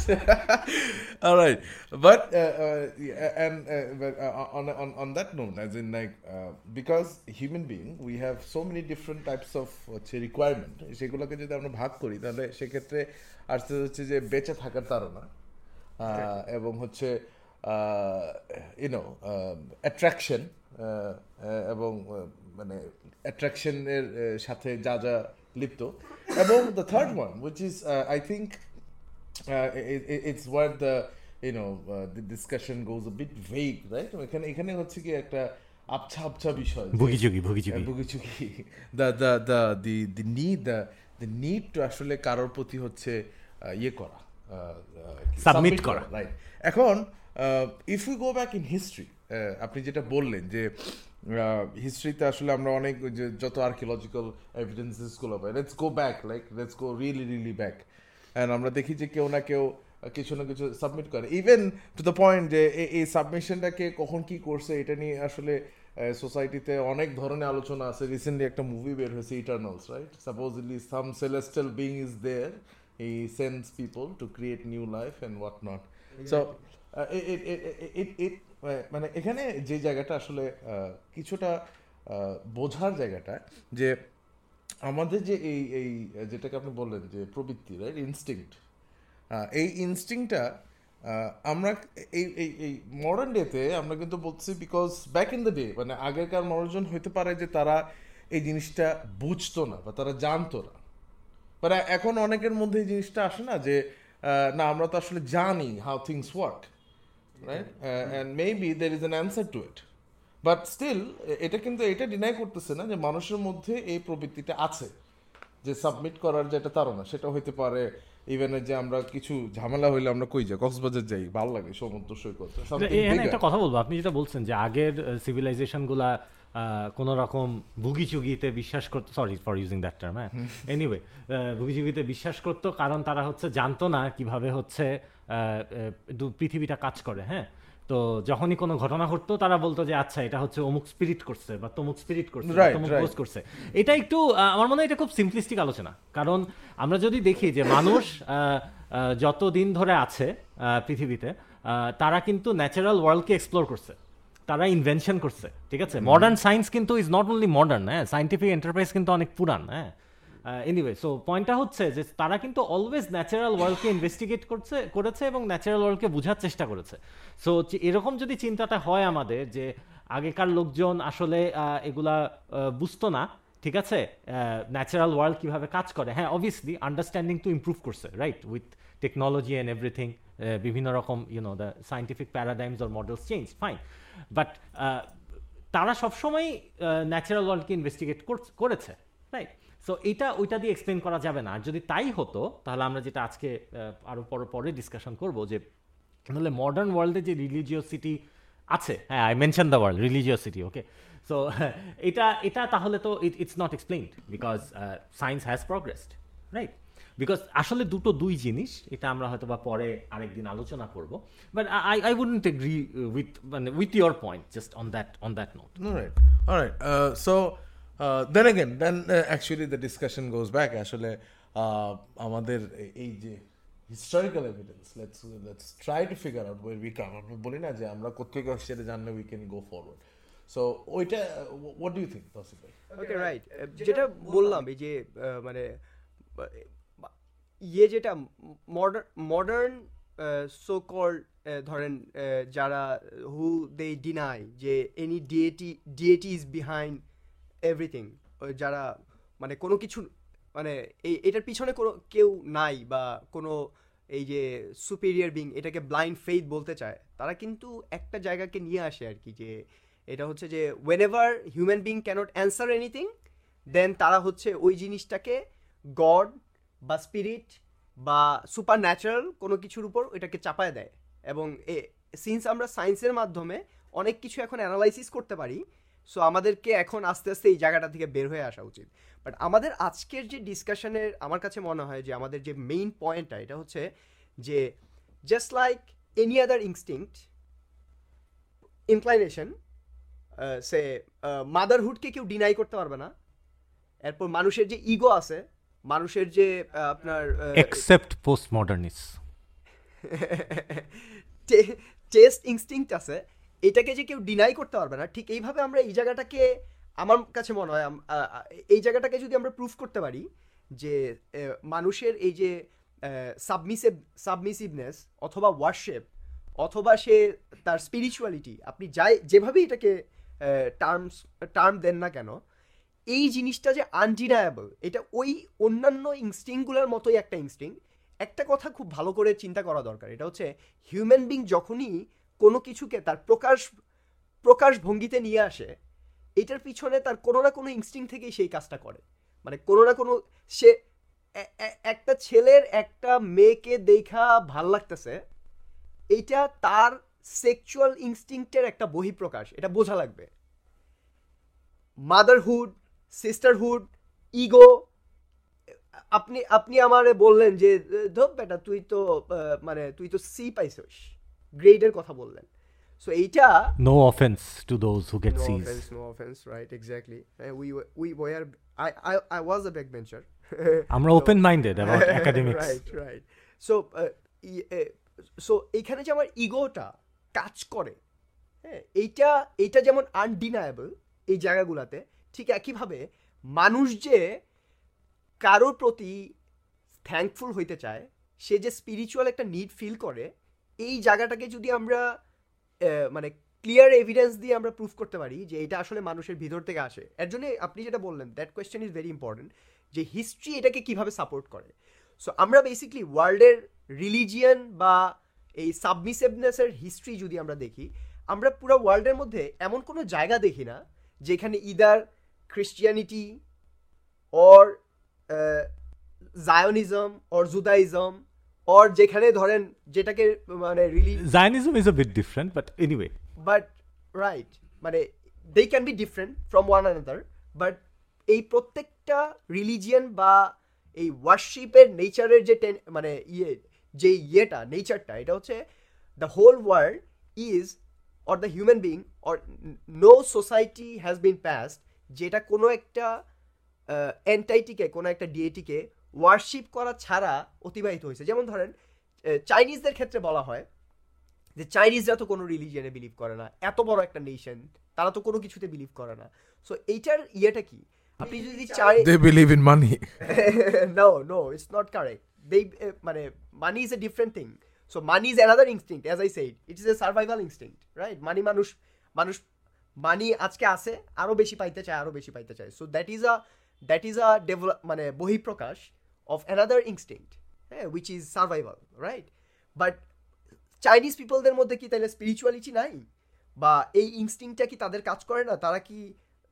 All right, but uh, uh, yeah, and uh, but uh, on, on on that note, as in like uh, because human being, we have so many different types হচ্ছে requirement. সেগুলোকে যদি আমরা ভাগ করি তাহলে সেক্ষেত্রে আসতে হচ্ছে যে বেঁচে থাকার তারা এবং হচ্ছে ইউনো অ্যাট্রাকশন এবং uh, মানে অ্যাট্রাকশনের সাথে যা যা লিপ্ত। এবং the third one which is I think it's it, the it's where the you know uh, the discussion goes a bit vague right? এখানে এখানে হচ্ছে কি একটা আবছা আবছা বিষয় যে- ভুগিচুগি ভুগিচুগি। ভুগিচুগি। The the the the the need the the need to আসলে কারোর প্রতি হচ্ছে ইয়ে করা সাবমিট করা। রাইট এখন if you go back in history আপনি যেটা বললেন যে হিস্ট্রিতে আসলে আমরা অনেক যত আর্কিওলজিক্যাল এভিডেন্সেসগুলো পাই let's go back like let's go really really back and আমরা দেখি যে কেউ না কেউ কিছু না কিছু সাবমিট করে. ইভেন টু দ্য পয়েন্ট যে এই সাবমিশনটাকে কখন কি করছে, এটা নিয়ে আসলে সোসাইটিতে অনেক ধরনের আলোচনা আছে। রিসেন্টলি একটা মুভি বের হয়েছে Eternals right supposedly some celestial being is there he sends people to create new life and what not so মানে এখানে যে জায়গাটা আসলে কিছুটা বোঝার জায়গাটা যে আমাদের যে এই এই, যেটাকে আপনি বললেন যে প্রবৃত্তি রাইট ইনস্টিংক্ট এই ইনস্টিংটা আমরা এই এই এই মডার্ন ডেতে আমরা কিন্তু বলছি because back in the day মানে আগেকার মানুষজন হইতে পারে যে তারা এই জিনিসটা বুঝতো না বা তারা জানতো না। মানে এখন অনেকের মধ্যে এই জিনিসটা আসে না যে না, আমরা তো আসলে জানি how things work right and maybe there is an answer to it but still এটা কিন্তু এটা ডিনাই করতেছে না যে মানুষের মধ্যে এই প্রবৃত্তিটা আছে। যে সাবমিট করার যেটা তারা সেটা হইতে পারে ইভেন যে আমরা কিছু ঝামেলা হইলে আমরা কই যাই কক্সবাজার যাই ভালো লাগে সমুদ্র সৈকত. একটা কথা বলব আপনি যেটা বলছেন যে আগের সিভিলাইজেশনগুলা কোন রকম ভুগিচুগিতে বিশ্বাস করতো sorry for using that term হ্যাঁ। এনিওয়ে ভুগিচুগিতে বিশ্বাস করতো কারণ তারা হচ্ছে জানতো না কীভাবে হচ্ছে পৃথিবীটা কাজ করে হ্যাঁ। তো যখনই কোনো ঘটনা ঘটতো তারা বলতো যে আচ্ছা এটা হচ্ছে অমুক স্পিরিট করছে বা তমুক স্পিরিট করছে তমুক. পোস্ট করছে। এটা একটু আমার মনে হয় এটা খুব সিম্পলিস্টিক আলোচনা। কারণ আমরা যদি দেখি যে মানুষ যত দিন ধরে আছে পৃথিবীতে তারা কিন্তু ন্যাচারাল ওয়ার্ল্ডকে এক্সপ্লোর করছে। তারা ইনভেনশন করছে ঠিক আছে? মডার্ন সায়েন্স কিন্তু ইজ নট অনলি মডার্ন হ্যাঁ? সাইন্টিফিক এন্টারপ্রাইজ কিন্তু অনেক পুরান হ্যাঁ? এনিওয়ে সো পয়েন্টটা হচ্ছে যে তারা কিন্তু অলওয়েজ ন্যাচারাল ওয়ার্ল্ডকে ইনভেস্টিগেট করছে করেছে এবং ন্যাচারাল ওয়ার্ল্ডকে বোঝার চেষ্টা করেছে। সো এরকম যদি চিন্তাটা হয় আমাদের যে আগেকার লোকজন আসলে এগুলা বুঝতো না ঠিক আছে? ন্যাচারাল ওয়ার্ল্ড কীভাবে কাজ করে? হ্যাঁ অবভিয়াসলি আন্ডারস্ট্যান্ডিং তো ইমপ্রুভ করছে right with technology and everything বিভিন্ন রকম you know the scientific paradigms or models change fine but তারা সবসময় ন্যাচারাল ওয়ার্ল্ডকে ইনভেস্টিগেট করেছে রাইট সো এটা ওইটা দিয়ে এক্সপ্লেন করা যাবে না। আর যদি তাই হতো তাহলে আমরা যেটা আজকে আহ, আরও পরে পরে ডিসকাশন করব যে তাহলে মডার্ন ওয়ার্ল্ডে যে রিলিজিওসিটি আছে হ্যাঁ I mention the world religiosity okay so এটা এটা তাহলে তো it it's not explained because science has progressed right because আসলে দুটো দুই জিনিস এটা আমরা হয়তো বা পরে আরেকদিন আলোচনা করব but I I wouldn't agree with মানে with your point just on that on that note All right. All right. Uh, so uh, then again, then uh, the discussion goes back. আসলে uh, আমাদের এই যে historical evidence let's let's try to figure out where we come আমরা বলি না যে আমরা কোথেকে সেটা জানলে we can go forward so ওইটা what do you think Tasif ভাই ওকে রাইট যেটা বললাম এই যে মানে বা- বা- ইয়ে যেটা মডার্ন মডার্ন সো কল্ড ধরেন যারা হু দে ডিনাই যে any deity deity is behind everything যারা মানে কোনো কিছু মানে এই, এটার পিছনে কোনো কেউ নাই বা কোনো এই যে সুপিরিয়ার বিং এটাকে ব্লাইন্ড ফেইথ বলতে চায়, তারা কিন্তু একটা জায়গাকে নিয়ে আসে আর কি যে এটা হচ্ছে যে whenever human being can't answer anything then তারা হচ্ছে ওই জিনিসটাকে গড বা স্পিরিট বা সুপার ন্যাচারাল কোনো কিছুর উপর এটাকে চাপায় দেয়। এবং এ সিন্স আমরা সায়েন্সের মাধ্যমে অনেক কিছু এখন অ্যানালাইসিস করতে পারি সো আমাদেরকে এখন আস্তে আস্তে এই জায়গাটা থেকে বের হয়ে আসা উচিত। বাট আমাদের আজকের যে ডিসকাশনের আমার কাছে মনে হয় যে আমাদের যে মেইন পয়েন্টটা এটা হচ্ছে যে just like any other instinct inclination সে মাদারহুডকে কেউ ডিনাই করতে পারবে না। এরপর মানুষের যে ইগো আছে মানুষের যে আপনার except post modernist test instinct আছে এটাকে যে কেউ ডিনাই করতে পারবে না ঠিক এইভাবে আমরা এই জায়গাটাকে আমার কাছে মনে হয় এই জায়গাটাকে যদি আমরা প্রুফ করতে পারি যে মানুষের এই যে সাবমিসিভ সাবমিসিভনেস অথবা ওয়ার্শেপ অথবা সে তার স্পিরিচুয়ালিটি আপনি যাই যেভাবে এটাকে টার্মস টার্ম দেন না কেন এই জিনিসটা যে আনডিনায়াবল এটা ওই অন্যান্য ইনস্টিংগুলোর মতোই একটা ইনস্টিং একটা কথা খুব ভালো করে চিন্তা করা দরকার, এটা হচ্ছে হিউম্যান বিং যখনই কোনো কিছুকে তার প্রকাশ প্রকাশ ভঙ্গিতে নিয়ে আসে, এটার পিছনে তার কোনো না কোনো ইনস্টিং থেকেই সেই কাজটা করে। মানে কোনো না কোনো সে একটা ছেলের একটা মেয়েকে দেখা ভালো লাগতেছে, এইটা তার সেক্সুয়াল ইনস্টিংক্টের একটা বহিঃপ্রকাশ, এটা বোঝা লাগবে। মাদারহুড সিস্টারহুড ইগো আপনি আপনি আমার বললেন যে ধর বেটা তুই তো মানে তুই তো সি পাইছিস গ্রেডের কথা বললেন সো এইটা no offence to those who get seize offense, right? Exactly. Uh, we were, we were. I, I, I was a backbencher. আমরা open minded about academics right right. So ই- এইখানে যে আমার ইগোটা কাজ করে হ্যাঁ এইটা এইটা যেমন আনডিনায়েবল এই জায়গাগুলোতে ঠিক একইভাবে মানুষ যে কারোর প্রতি থ্যাঙ্কফুল হইতে চায়, সে যে স্পিরিচুয়াল একটা নিড ফিল করে, এই জায়গাটাকে যদি আমরা মানে ক্লিয়ার এভিডেন্স দিয়ে আমরা প্রুফ করতে পারি যে এটা আসলে মানুষের ভিতর থেকে আসে। এর জন্য আপনি যেটা বললেন that question is very important যে হিস্ট্রি এটাকে কীভাবে সাপোর্ট করে। সো আমরা বেসিকলি ওয়ার্ল্ডের রিলিজিয়ান বা এই সাবমিসিভনেসের হিস্ট্রি যদি আমরা দেখি, আমরা পুরো ওয়ার্ল্ডের মধ্যে এমন কোনো জায়গা দেখি না, যেখানে either Christianity or Zionism or Judaism or যেখানে ধরেন যেটাকে মানে really Zionism is a bit different but anyway but right মানে they can be different from one another but এই প্রত্যেকটা রিলিজিয়ান বা এই ওয়ার্শিপের নেচারের যে মানে ইয়ে যে ইয়েটা নেচারটা এটা হচ্ছে the whole world is or the human being or no society has been passed যেটা কোনো একটা এন্টাইটিকে কোনো একটা ডিএটিকে ওয়ার্শিপ করা ছাড়া অতিবাহিত হয়েছে। যেমন ধরেন চাইনিজদের ক্ষেত্রে বলা হয় যে চাইনিজরা তো কোনো রিলিজিয়নে বিলিভ করে না। এত বড় একটা নেশন তারা তো কোনো কিছুতে বিলিভ করে না। সো এইটার ইয়েটা কি? আপনি যদি চাই They believe in money. no, no, it's not correct. They, uh, মানে, money is a different thing so money is another instinct, as I said. It is a survival instinct, right money মানুষ মানুষ মানি আজকে আছে, আরও বেশি পাইতে চায়, আরও বেশি পাইতে চায়। So that is a that is a develop মানে বহিঃপ্রকাশ অফ অ্যানাদার ইনস্টিংক্ট হ্যাঁ which is survival right but Chinese পিপলদের মধ্যে কি তাহলে স্পিরিচুয়ালিটি নাই? বা এই ইনস্টিংটা কি তাদের কাজ করে না? তারা কি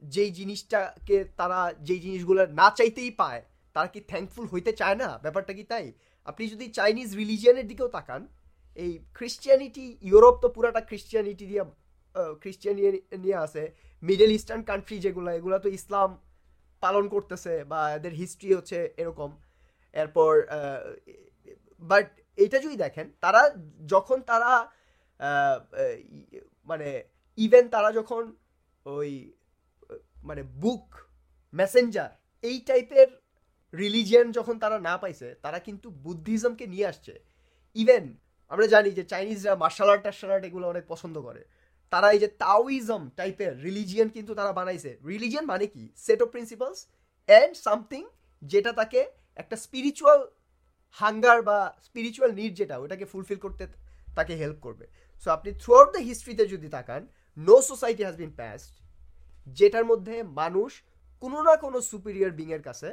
যেই জিনিসটাকে তারা যেই জিনিসগুলো না চাইতেই পায়, তারা কি থ্যাঙ্কফুল হইতে চায় না? ব্যাপারটা কি তাই? আপনি যদি চাইনিজ রিলিজিয়ানের দিকেও তাকান, এই খ্রিস্টিয়ানিটি ইউরোপ তো পুরাটা খ্রিস্টিয়ানিটি দিয়ে খ্রিস্টিয়ানি নিয়ে আছে। মিডল ইস্টার্ন কান্ট্রি যেগুলো, এগুলো তো ইসলাম পালন করতেছে বা এদের হিস্ট্রি হচ্ছে এরকম। এরপর বাট এটা যদি দেখেন, তারা যখন তারা মানে ইভেন তারা যখন ওই মানে বুক মেসেঞ্জার এই টাইপের রিলিজিয়ান যখন তারা না পাইছে, তারা কিন্তু বুদ্ধিজমকে নিয়ে আসছে। ইভেন আমরা জানি যে চাইনিজরা মার্শাল আর্ট টার্শাল আর্ট এগুলো অনেক পছন্দ করে। তারা এই যে তাওইজম টাইপের রিলিজিয়ান কিন্তু তারা বানাইছে। রিলিজিয়ান মানে কি? Set of principles and something যেটা তাকে একটা স্পিরিচুয়াল হাঙ্গার বা স্পিরিচুয়াল নিড যেটা, ওটাকে ফুলফিল করতে তাকে হেল্প করবে। সো আপনি থ্রু আউট দ্য হিস্ট্রিতে যদি তাকান no society has been past যেটার মধ্যে মানুষ কোনো না কোনো সুপিরিয়র বিংয়ের কাছে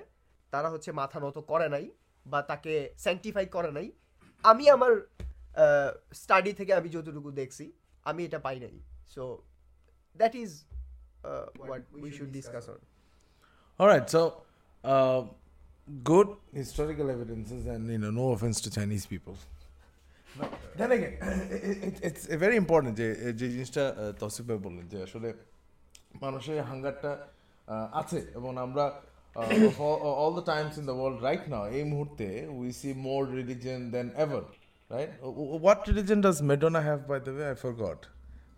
তারা হচ্ছে মাথা নত করে নাই বা তাকে স্যাংটিফাই করে নাই। আমি আমার স্টাডি থেকে আমি যতটুকু দেখছি আমি এটা পাই নাই। So that is what we should discuss on All so so good historical evidences, and you know, no offense to Chinese people. But then again, it, it, it's very important যে যে জিনিসটা তসিফ ভাই বললেন যে আসলে মানুষের হাঙ্গারটা আছে এবং আমরা all the times in the world right now এই মুহূর্তে we see more religion than ever right what religion does Madonna have by the way I forgot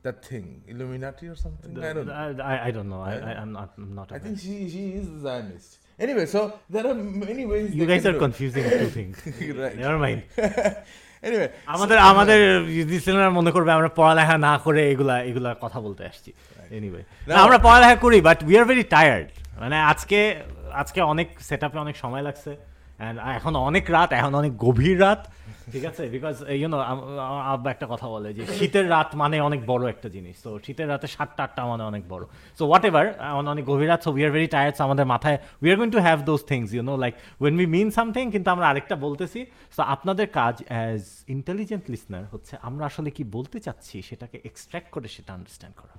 that thing illuminati or something The, i don't know I, I don't know. I, I, I'm not. I'm not. I think she she is the Zionist. Anyway, so there are many ways. you guys are do confusing two things. right. Never mind. anyway, আমাদের আমাদের লিসেনার মনে করবে আমরা পড়ালেখা না করে এগুলা এগুলা কথা বলতে আসছি এনিওয়ে আমরা পড়ালেখা করি but we are very tired মানে আজকে আজকে অনেক সেট অনেক সময় লাগছে অ্যান্ড এখন অনেক রাত এখন অনেক গভীর রাত ঠিক আছে? বিকজ ইউনো আব্বা একটা কথা বলে যে শীতের রাত মানে অনেক বড় একটা জিনিস। তো শীতের রাতে সাতটা আটটা মানে অনেক বড়। সো হোয়াট এভার অনেক গভীর রাত। So we are very tired আমাদের মাথায় we are going to have those things you know like when we mean something কিন্তু আমরা আরেকটা বলতেছি। সো আপনাদের কাজ অ্যাজ ইন্টেলিজেন্ট লিসনার হচ্ছে আমরা আসলে কি বলতে চাচ্ছি সেটাকে এক্সট্র্যাক্ট করে সেটা আন্ডারস্ট্যান্ড করা।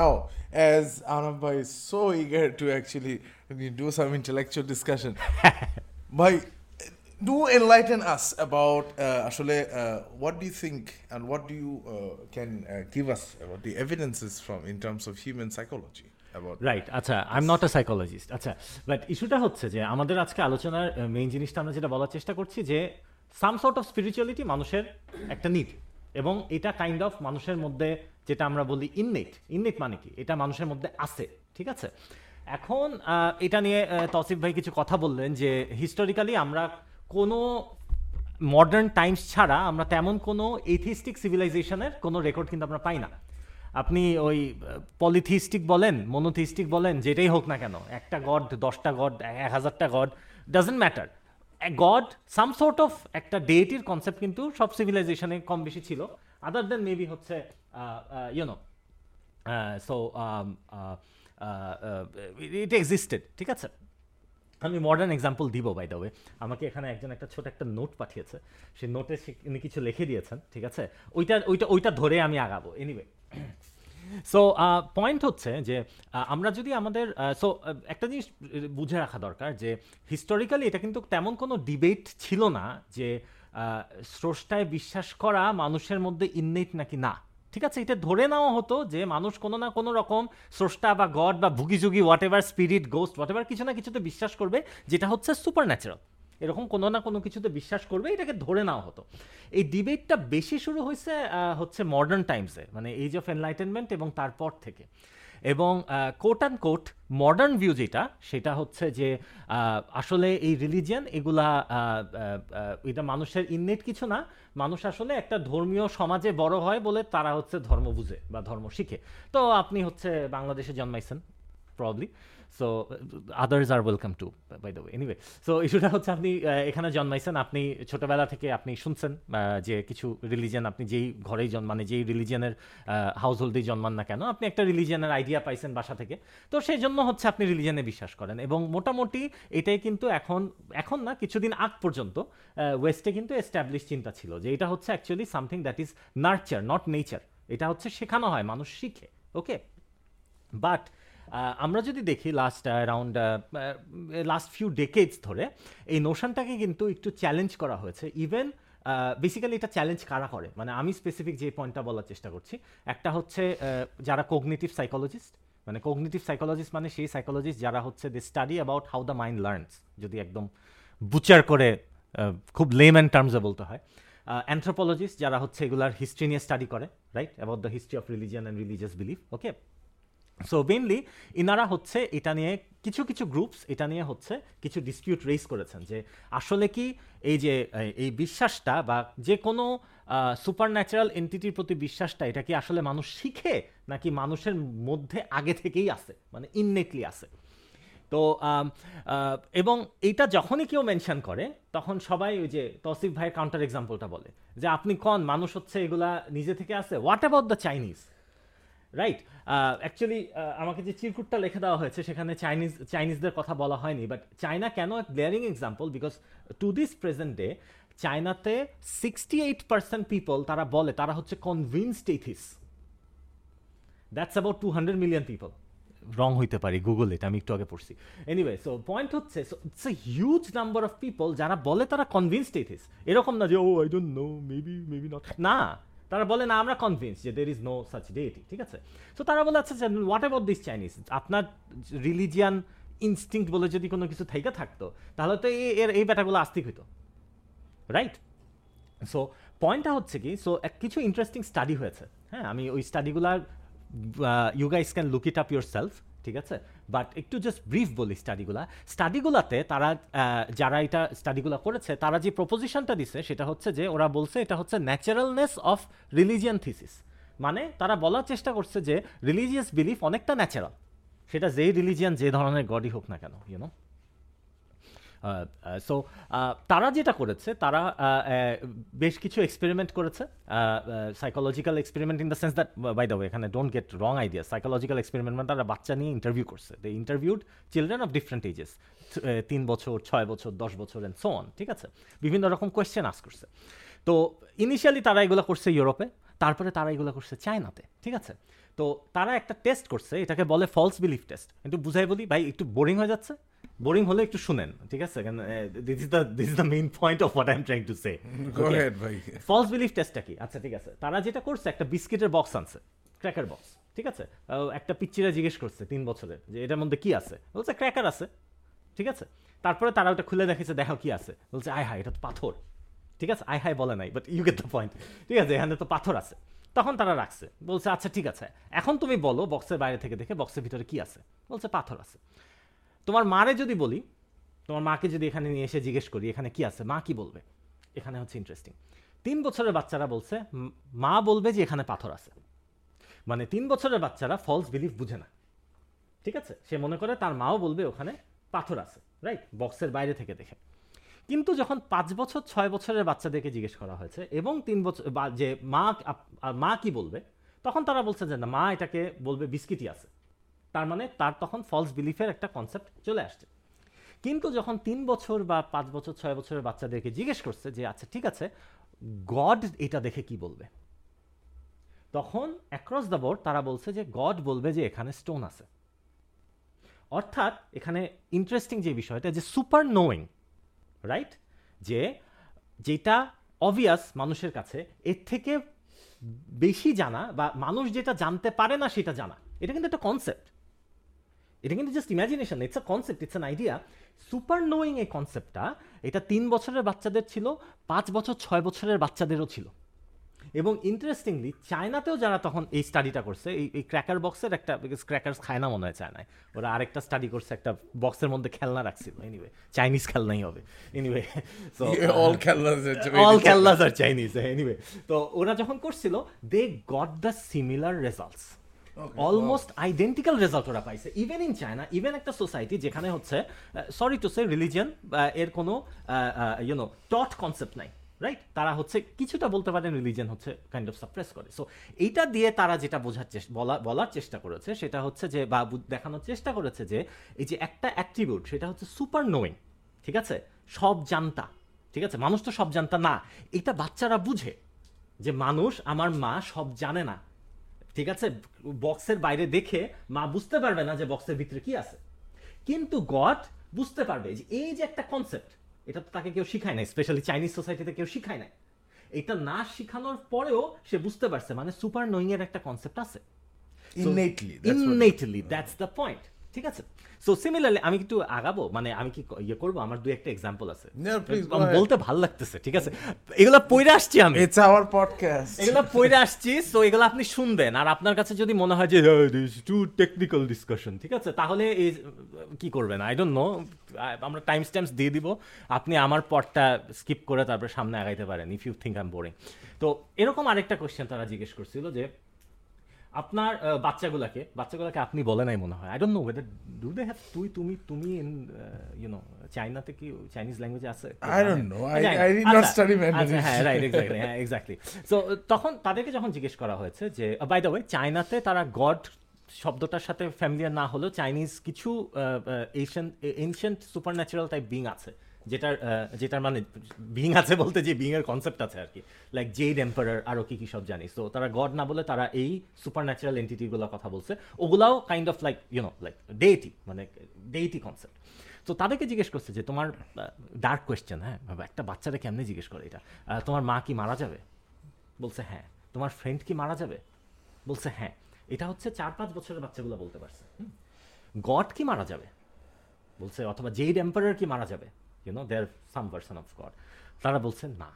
Now as Anabha is so eager to actually do some intellectual discussion, by do enlighten us about uh, actually uh, what do you think and what do you uh, can uh, give us about the evidences from in terms of human psychology about right আচ্ছা I am not a psychologist আচ্ছা বাট ইস্যুটা হচ্ছে যে আমাদের আজকে আলোচনার মেইন জিনিসটা আমরা যেটা বলার চেষ্টা করছি যে সাম সর্ট অফ স্পিরিচুয়ালিটি মানুষের একটা নিড এবং এটা কাইন্ড অফ মানুষের মধ্যে যেটা আমরা বলি ইননেট ইননেট মানে কি? এটা মানুষের মধ্যে আছে ঠিক আছে? এখন এটা নিয়ে তসিফ ভাই কিছু কথা বললেন যে হিস্টোরিক্যালি আমরা কোনো মডার্ন টাইমস ছাড়া আমরা তেমন কোনো এথিস্টিক সিভিলাইজেশনের কোনো রেকর্ড কিন্তু আমরা পাই না। আপনি ওই পলিথিস্টিক বলেন মনোথিস্টিক বলেন, যেটাই হোক না কেন, একটা গড দশটা গড এক হাজারটা god doesn't matter god some sort of একটা ডেটির কনসেপ্ট কিন্তু সব সিভিলাইজেশনে কম বেশি ছিল। আদার দেন মেবি হচ্ছে you know so it existed ঠিক আছে? আমি মডার্ন এক্সাম্পল দিব বাই দ্য ওয়ে আমাকে এখানে একজন একটা ছোট একটা নোট পাঠিয়েছে। সেই নোটে সে উনি কিছু লিখে দিয়েছেন, ঠিক আছে? ওইটা ওইটা ওইটা ধরে আমি আগাবো। এনিওয়ে সো পয়েন্ট হচ্ছে যে আমরা যদি আমাদের সো একটা জিনিস বুঝে রাখা দরকার যে হিস্টোরিক্যালি এটা কিন্তু তেমন কোনো ডিবেট ছিল না যে স্রষ্টায় বিশ্বাস করা মানুষের মধ্যে ইননেট নাকি না। ঠিক আছে, এটা ধরে নেওয়া হতো যে মানুষ কোনো না কোনো রকম স্রষ্টা বা গড বা ভুগিযুগি whatever spirit ghost whatever কিছু না কিছুতে বিশ্বাস করবে, যেটা হচ্ছে সুপার ন্যাচারাল এরকম কোনো না কোনো কিছুতে বিশ্বাস করবে, এটাকে ধরে নেওয়া হতো। এই ডিবেটটা বেশি শুরু হয়েছে হচ্ছে মডার্ন টাইমসে মানে এইজ অফ এনলাইটেনমেন্ট এবং তারপর থেকে। এবং quote and quote modern view যেটা, সেটা হচ্ছে যে আসলে এই রিলিজিয়ান এগুলা এটা মানুষের ইননেট কিছু না। মানুষ আসলে একটা ধর্মীয় সমাজে বড় হয় বলে তারা হচ্ছে ধর্ম বুঝে বা ধর্ম শিখে। তো আপনি হচ্ছে বাংলাদেশে জন্মাইছেন probably so others are welcome to by the way anyway so ইস্যুটা হচ্ছে আপনি এখানে জন্মাইছেন, আপনি ছোটবেলা থেকে আপনি শুনছেন যে কিছু রিলিজিয়ান আপনি যেই ঘরেই জন্ম মানে যেই রিলিজিয়ানের হাউস হোল্ডেই জন্মান না কেন, আপনি একটা রিলিজিয়ানের আইডিয়া পাইছেন বাসা থেকে। তো সেই জন্য হচ্ছে আপনি রিলিজিয়ানে বিশ্বাস করেন এবং মোটামুটি এটাই কিন্তু এখন এখন না, কিছুদিন আগ পর্যন্ত ওয়েস্টে কিন্তু এস্টাবলিশ চিন্তা ছিল যে এটা হচ্ছে actually something that is nurture not nature এটা হচ্ছে শেখানো হয়, মানুষ শিখে ওকে বাট আমরা যদি দেখি last around last few decades ধরে, এই নোশনটাকে কিন্তু একটু চ্যালেঞ্জ করা হয়েছে। ইভেন বেসিক্যালি এটা চ্যালেঞ্জ কারা করে? মানে আমি স্পেসিফিক যে পয়েন্টটা বলার চেষ্টা করছি, একটা হচ্ছে যারা কোগনিটিভ সাইকোলজিস্ট মানে কোগনিটিভ সাইকোলজিস্ট মানে সেই সাইকোলজিস্ট যারা হচ্ছে they study about how the mind learns যদি একদম বুচার করে খুব লেম্যান টার্মসে বলতে হয়। অ্যান্থ্রোপোলজিস্ট যারা হচ্ছে এগুলার হিস্ট্রি নিয়ে স্টাডি করে right about the history of religion and religious belief okay so mainly ইনারা হচ্ছে এটা নিয়ে কিছু কিছু গ্রুপস এটা নিয়ে হচ্ছে কিছু ডিসপিউট রেজ করেছেন যে আসলে কি এই যে এই- বিশ্বাসটা বা যে কোনো সুপার ন্যাচারাল এন্টিটির প্রতি বিশ্বাসটা এটা কি আসলে মানুষ শিখে নাকি মানুষের মধ্যে আগে থেকেই আছে? মানে ইননেটলি আছে। তো এবং এইটা যখনই কেউ মেনশন করে, তখন সবাই ওই যে তসিফ ভাইয়ের কাউন্টার এক্সাম্পলটা বলে যে, আপনি কন? মানুষ হচ্ছে এগুলা নিজে থেকে আসে what about the Chinese right actually আমাকে যে চিরকুটটা লিখে দেওয়া হয়েছে, সেখানে চাইনিজ চাইনিজদের কথা বলা হয়নি বাট চায়না কেন এক glaring example because to this present day চায়নাতে সিক্সটি এইট পার্সেন্ট পিপল তারা বলে, তারা হচ্ছে convinced atheist that's about two hundred million people wrong হইতে পারি গুগল এটা আমি একটু আগে পড়ছি। এনিওয়ে সো পয়েন্ট হচ্ছে so it's a huge number of people যারা বলে তারা কনভিন্সড এথিস এরকম না যে ও I don't know maybe maybe not না তারা বলে, না, আমরা কনভিন্স যে there is no such deity ঠিক আছে? তো তারা বলে আচ্ছা হোয়াট অ্যাবাউট দিস চাইনিজ আপনার রিলিজিয়ান ইনস্টিংক্ট বলে যদি কোনো কিছু থেকে থাকতো, তাহলে তো এই- এর, এই ব্যাটাগুলো আস্তিক হইতো। রাইট সো পয়েন্টটা হচ্ছে কি সো এক কিছু ইন্টারেস্টিং স্টাডি হয়েছে। হ্যাঁ আমি ওই স্টাডিগুলার you guys can look it up yourself ঠিক আছে? বাট একটু জাস্ট ব্রিফ বলি স্টাডিগুলা স্টাডিগুলাতে তারা যারা এটা স্টাডিগুলো করেছে, তারা যে প্রপোজিশনটা দিছে, সেটা হচ্ছে যে ওরা বলছে এটা হচ্ছে ন্যাচারালনেস অফ রিলিজিয়ান থিসিস মানে তারা বলার চেষ্টা করছে যে রিলিজিয়াস বিলিফ অনেকটা ন্যাচারাল সেটা যেই রিলিজিয়ান যে ধরনের গডই হোক না কেন ইউনো সো তারা যেটা করেছে, তারা বেশ কিছু এক্সপেরিমেন্ট করেছে। Psychological experiment in the sense that by the এখানে don't get wrong idea psychological experiment মানে তারা বাচ্চা নিয়ে ইন্টারভিউ করছে। They interviewed children of different ages তিন বছর, ছয় বছর, দশ বছর অ্যান্ড সো অন ঠিক আছে? বিভিন্ন রকম কোয়েশ্চেন আস করছে। তো ইনিশিয়ালি তারা এগুলো করছে ইউরোপে, তারপরে তারা এগুলো করছে চায়নাতে, ঠিক আছে? তো, তারা একটা টেস্ট করছে, এটাকে বলে ফলস বিলিফ টেস্ট একটু বুঝাই বলি, ভাই, একটু বোরিং হয়ে যাচ্ছে? বোরিং হলে একটু শুনেন ঠিক আছে? This is the this is the main point of what I am trying to say ভাই। ফলস বিলিফ টেস্টটা কি? আচ্ছা ঠিক আছে। তারা যেটা করছে একটা বিস্কিটের বক্স আনছে ক্র্যাকার বক্স ঠিক আছে? একটা পিচ্চিরা জিজ্ঞেস করছে তিন বছরের যে এটার মধ্যে কি আছে? বলছে ক্র্যাকার আছে ঠিক আছে? তারপরে তারা ওটা খুলে দেখেছে দেখো কি আছে। বলছে আয় হায় এটা তো পাথর। ঠিক আছে? আয় হায় বলে নাই but you get the point ঠিক আছে? এখানে তো পাথর আছে। তখন তারা রাখছে বলছে আচ্ছা ঠিক আছে। এখন তুমি বলো বক্সের বাইরে থেকে দেখে বক্সের ভিতরে কি আছে? বলছে পাথর আছে। তোমার মারে যদি বলি, তোমার মাকে যদি এখানে নিয়ে এসে জিজ্ঞেস করি, এখানে কি আছে? মা কি বলবে? এখানে হচ্ছে ইন্টারেস্টিং তিন বছরের বাচ্চারা বলছে মা বলবে যে এখানে পাথর আছে। মানে তিন বছরের বাচ্চারা ফলস বিলিফ বুঝে না। ঠিক আছে? সে মনে করে তার মাও বলবে ওখানে পাথর আছে রাইট বক্সের বাইরে থেকে দেখে। কিন্তু যখন পাঁচ বছর, ছয় বছরের বাচ্চাদেরকে জিজ্ঞেস করা হয়েছে এবং তিন বছর যে মা মা কি বলবে, তখন তারা বলছে যে, না, মা এটাকে বলবে বিস্কিটই আছে। তার মানে তার তখন ফলস বিলিফের একটা কনসেপ্ট চলে আসছে। কিন্তু যখন তিন বছর বা পাঁচ বছর, ছয় বছরের বাচ্চাদেরকে জিজ্ঞেস করছে যে আচ্ছা ঠিক আছে গড এটা দেখে কি বলবে? তখন অ্যাক্রস দ্য বোর্ড তারা বলছে যে গড বলবে যে এখানে স্টোন আছে। অর্থাৎ এখানে ইন্টারেস্টিং যে বিষয়টা, যে সুপার নোয়িং রাইট যে যেটা অবভিয়াস মানুষের কাছে, এর থেকে বেশি জানা বা মানুষ যেটা জানতে পারে না সেটা জানা। এটা কিন্তু একটা কনসেপ্ট এটা কিন্তু just imagination it's a concept it's an idea super knowing এই কনসেপ্টটা এটা তিন বছরের বাচ্চাদের ছিল পাঁচ বছর ছয় বছরের বাচ্চাদেরও ছিল। এবং ইন্টারেস্টিংলি চায়নাতেও যারা তখন এই স্টাডিটা করছে এই এই ক্র্যাকার বক্সের একটা বিকজ ক্র্যাকার্স খায় না মনে হয় চায়নায় ওরা আরেকটা স্টাডি করছে একটা বক্সের মধ্যে খেলনা রাখছিল। এনিওয়ে চাইনিজ খেলনাই হবে। এনিওয়ে সো all খেলনা's অল খেলনাস আর চাইনিজ এনিওয়ে তো ওরা যখন করছিল they got the similar results almost identical result ওরা পাইছে। ইভেন ইন চায়না ইভেন একটা সোসাইটি যেখানে হচ্ছে সরি টু সে রিলিজিয়ন এর কোনো ইউনো টট কনসেপ্ট নাই রাইট তারা হচ্ছে কিছুটা বলতে পারেন রিলিজিয়ন হচ্ছে কাইন্ড অফ সাপ্রেস করে। সো এইটা দিয়ে তারা যেটা বোঝার চেষ্টা বলা বলার চেষ্টা করেছে সেটা হচ্ছে যে বা দেখানোর চেষ্টা করেছে যে এই যে একটা অ্যাট্রিবিউট সেটা হচ্ছে সুপার নোয়িং ঠিক আছে? সব জানতা ঠিক আছে? মানুষ তো সব জানতা না। এটা বাচ্চারা বুঝে যে মানুষ আমার মা সব জানে না। ঠিক আছে? বক্সের বাইরে দেখে মা বুঝতে পারবে না যে বক্সের ভিতরে কি আছে। কিন্তু গড বুঝতে পারবে যে এই যে একটা কনসেপ্ট এটা তো তাকে কেউ শিখায় নাই স্পেশালি চাইনিজ সোসাইটিতে কেউ শিখায় নাই। এটা না শিখানোর পরেও সে বুঝতে পারছে মানে সুপার নোয়িং এর একটা কনসেপ্ট আছে। Innately innately that's the point ঠিক আছে? সো সিমিলারলি আমি একটু আগাবো মানে আমি কি ইয়ে করব? আমার দুই একটা এক্সাম্পল আছে. বলতে ভালো লাগতেছে ঠিক আছে? এগুলা পড়ে আসছি আমি। It's our podcast. এগুলো পড়ে আসছি সো এগুলো আপনি শুনবেন। আর আপনার কাছে যদি মনে হয় যে টু টেকনিক্যাল ডিসকাশন ঠিক আছে? তাহলে এই কি করবেন? আই ডোন্ট নো আমরা টাইম স্ট্যাম্পস দিয়ে দিব। আপনি আমার পটটা স্কিপ করে তারপরে সামনে আগাইতে পারেন if you think I am boring তো এরকম আরেকটা কোশ্চেন তারা জিজ্ঞেস করছিল যে আপনার বাচ্চাগুলাকে বাচ্চাগুলাকে আপনি বলে নাই মনে হয়। I don't know whether do they have তুই তুমি তুমি ইন ইউনো চাইনাতে কি চাইনিজ ল্যাঙ্গুয়েজ আছে? I don't know. I- I did not study Mandarin. হ্যাঁ রাইট এক্স্যাক্টলি হ্যাঁ এক্স্যাক্টলি সো তখন তাদেরকে যখন জিজ্ঞেস করা হয়েছে যে বাই দ্য ওয়ে চায়নাতে তারা গড শব্দটার সাথে ফ্যামিলিয়ার না হলেও চাইনিজ কিছু Asian ancient supernatural type being আছে। যেটার যেটার মানে বিং আছে বলতে যে বিং এর কনসেপ্ট আছে আর কি। লাইক জেড এম্পারার আরও কি কি সব জানি। তো তারা গড না বলে তারা এই সুপার ন্যাচারাল এন্টিটিগুলোর কথা বলছে। ওগুলাও kind of like you know like deity মানে ডেইটি কনসেপ্ট তো তাদেরকে জিজ্ঞেস করছে যে, তোমার ডার্ক কোয়েশ্চেন হ্যাঁ? একটা বাচ্চারা কেমনে জিজ্ঞেস করে এটা? তোমার মা কি মারা যাবে? বলছে হ্যাঁ। তোমার ফ্রেন্ড কি মারা যাবে? বলছে হ্যাঁ। এটা হচ্ছে চার পাঁচ বছরের বাচ্চাগুলো বলতে পারছে। গড কি মারা যাবে? বলছে, অথবা জেড এম্পারার কি মারা যাবে? You know there some version of god তারা বলছে না।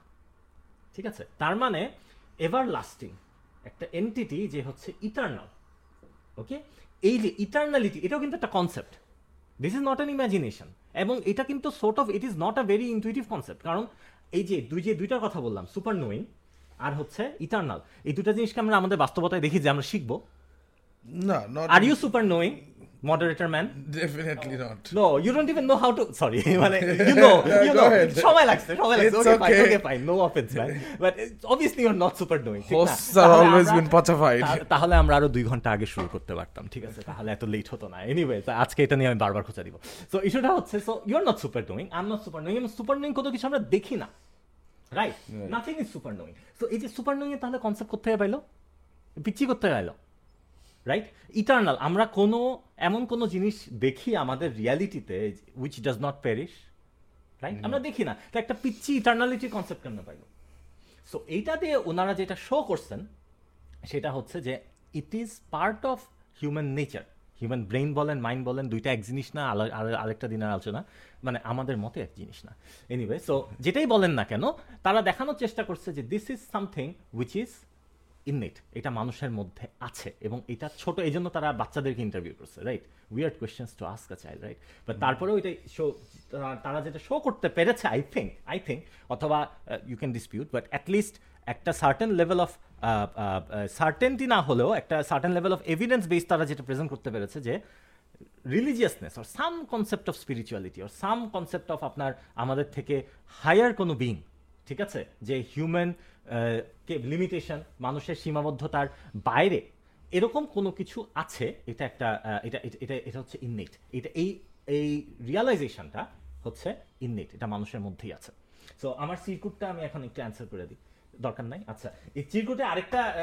ঠিক আছে? তার মানে এভার লাস্টিং একটা এন্টিটি যে হচ্ছে ইটার্নাল ওকে এই যে ইটার্নালিটি এটাও কিন্তু একটা concept this is not an imagination এবং এটা কিন্তু sort of it is not a very intuitive concept কারণ এই যে দুই যে দুইটার কথা বললাম সুপার নোয়িং আর হচ্ছে ইটার্নাল এই দুটা জিনিসকে আমরা আমাদের বাস্তবতায় দেখি যে আমরা শিখব। না are you super knowing moderator man definitely not. No you don't even know how to sorry মানে ইউ Go নো ahead. সময় লাগছে সময় লাগছে okay. Okay fine no offence man but obviously you are not super knowing Hosts are always been potified. তাহলে আমরা আরও দুই ঘণ্টা আগে শুরু করতে পারতাম ঠিক আছে? তাহলে এত লেট হতো না। এনিওয়ে আজকে এটা নিয়ে আমি বারবার খোঁজা দিব। সো ইস্যুটা হচ্ছে so you are not super knowing I am not super knowing কত কিছু আমরা দেখি না right nothing is super knowing so এই যে সুপার নোয়িং তাহলে কনসেপ্ট করতে পাইলো? পিচ্ছি করতে পাইলো? রাইট ইটার্নাল আমরা কোনো এমন কোনো জিনিস দেখি আমাদের রিয়ালিটিতে which does not perish right আমরা দেখি না। তো একটা পিচ্ছি ইটার্নালিটি কনসেপ্ট কেন পাইলো? সো এইটা দিয়ে ওনারা যেটা শো করছেন সেটা হচ্ছে যে it is part of human nature human brain বলেন মাইন্ড বলেন দুইটা এক জিনিস না আরেকটা দিনের আলোচনা। মানে আমাদের মতে এক জিনিস না। এনিওয়ে সো যেটাই বলেন না কেন তারা দেখানোর চেষ্টা করছে যে this is something which is innate এটা মানুষের মধ্যে আছে এবং এটা ছোট এই জন্য তারা বাচ্চাদেরকে ইন্টারভিউ করছে right weird questions to ask a child right but তারপরেও এটা শো তারা যেটা শো করতে পেরেছে আই থিঙ্ক আই থিঙ্ক অথবা you can dispute but at least একটা সার্টেন লেভেল অফ সার্টেনটি না হলেও একটা certain level of evidence base তারা যেটা প্রেজেন্ট করতে পেরেছে যে religiousness or some concept of spirituality or some concept of আপনার, আমাদের থেকে হায়ার কোনো বিং ঠিক আছে? যে হিউম্যান লিমিটেশন মানুষের সীমাবদ্ধতার বাইরে এরকম কোনো কিছু আছে? এটা একটা এটা, এটা- এটা হচ্ছে ইননেট এটা এই এই রিয়ালাইজেশনটা হচ্ছে ইননেট এটা মানুষের মধ্যেই আছে। সো আমার সিরকুটটা আমি এখন একটু অ্যান্সার করে দিই। দরকার নাই? আচ্ছা। এই চিরকুটে আরেকটা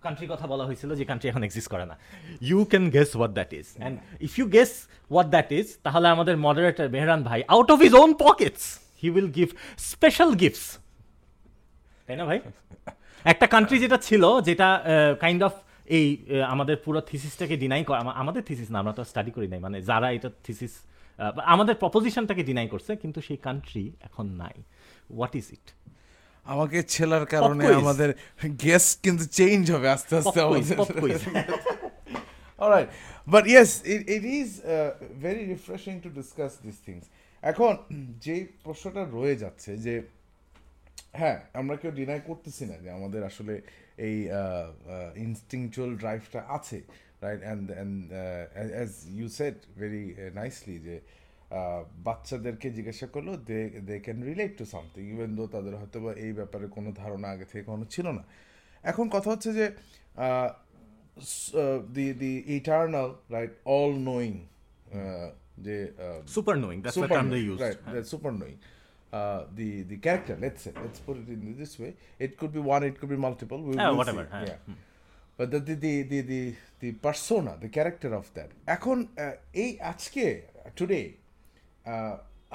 কান্ট্রির কথা বলা হয়েছিল যে কান্ট্রি এখন এক্সিস্ট করে না। You can guess what that is and if you guess what that is তাহলে আমাদের মডারেটর মেহরান ভাই out of his own pockets he will give special gifts তাই না ভাই? একটা কান্ট্রি যেটা ছিল যেটা কাইন্ড অফ এই আমাদের পুরো থিসিসটাকে ডিনাই করা আমাদের থিসিস না আমরা তো স্টাডি করি নাই। মানে যারা এটা থিসিস আমাদের প্রপোজিশনটাকে ডিনাই করছে কিন্তু সেই কান্ট্রি এখন নাই। হোয়াট ইজ ইট আমাকে ছেলার কারণে আমাদের গেস কিন্তু চেঞ্জ হবে আস্তে আস্তে আমাদের। but yes, it, it is uh, very refreshing to discuss এখন যে প্রশ্নটা রয়ে যাচ্ছে যে হ্যাঁ আমরা কেউ ডিনাই করতেছি না যে আমাদের আসলে এই ইনস্টিংচুয়াল ড্রাইভটা আছে right and and as you said very nicely যে বাচ্চাদেরকে জিজ্ঞাসা করল they they can relate to something even though তাদের হয়তো বা এই ব্যাপারে কোনো ধারণা আগে থেকে কোনো ছিল না। এখন কথা হচ্ছে যে the the eternal right all knowing যে super knowing that's the uh, the the character let's say let's put it in this way it could be one it could be multiple we will whatever, see. yeah. yeah but the the, the the the the persona the character of that এখন uh, এই আজকে টুডে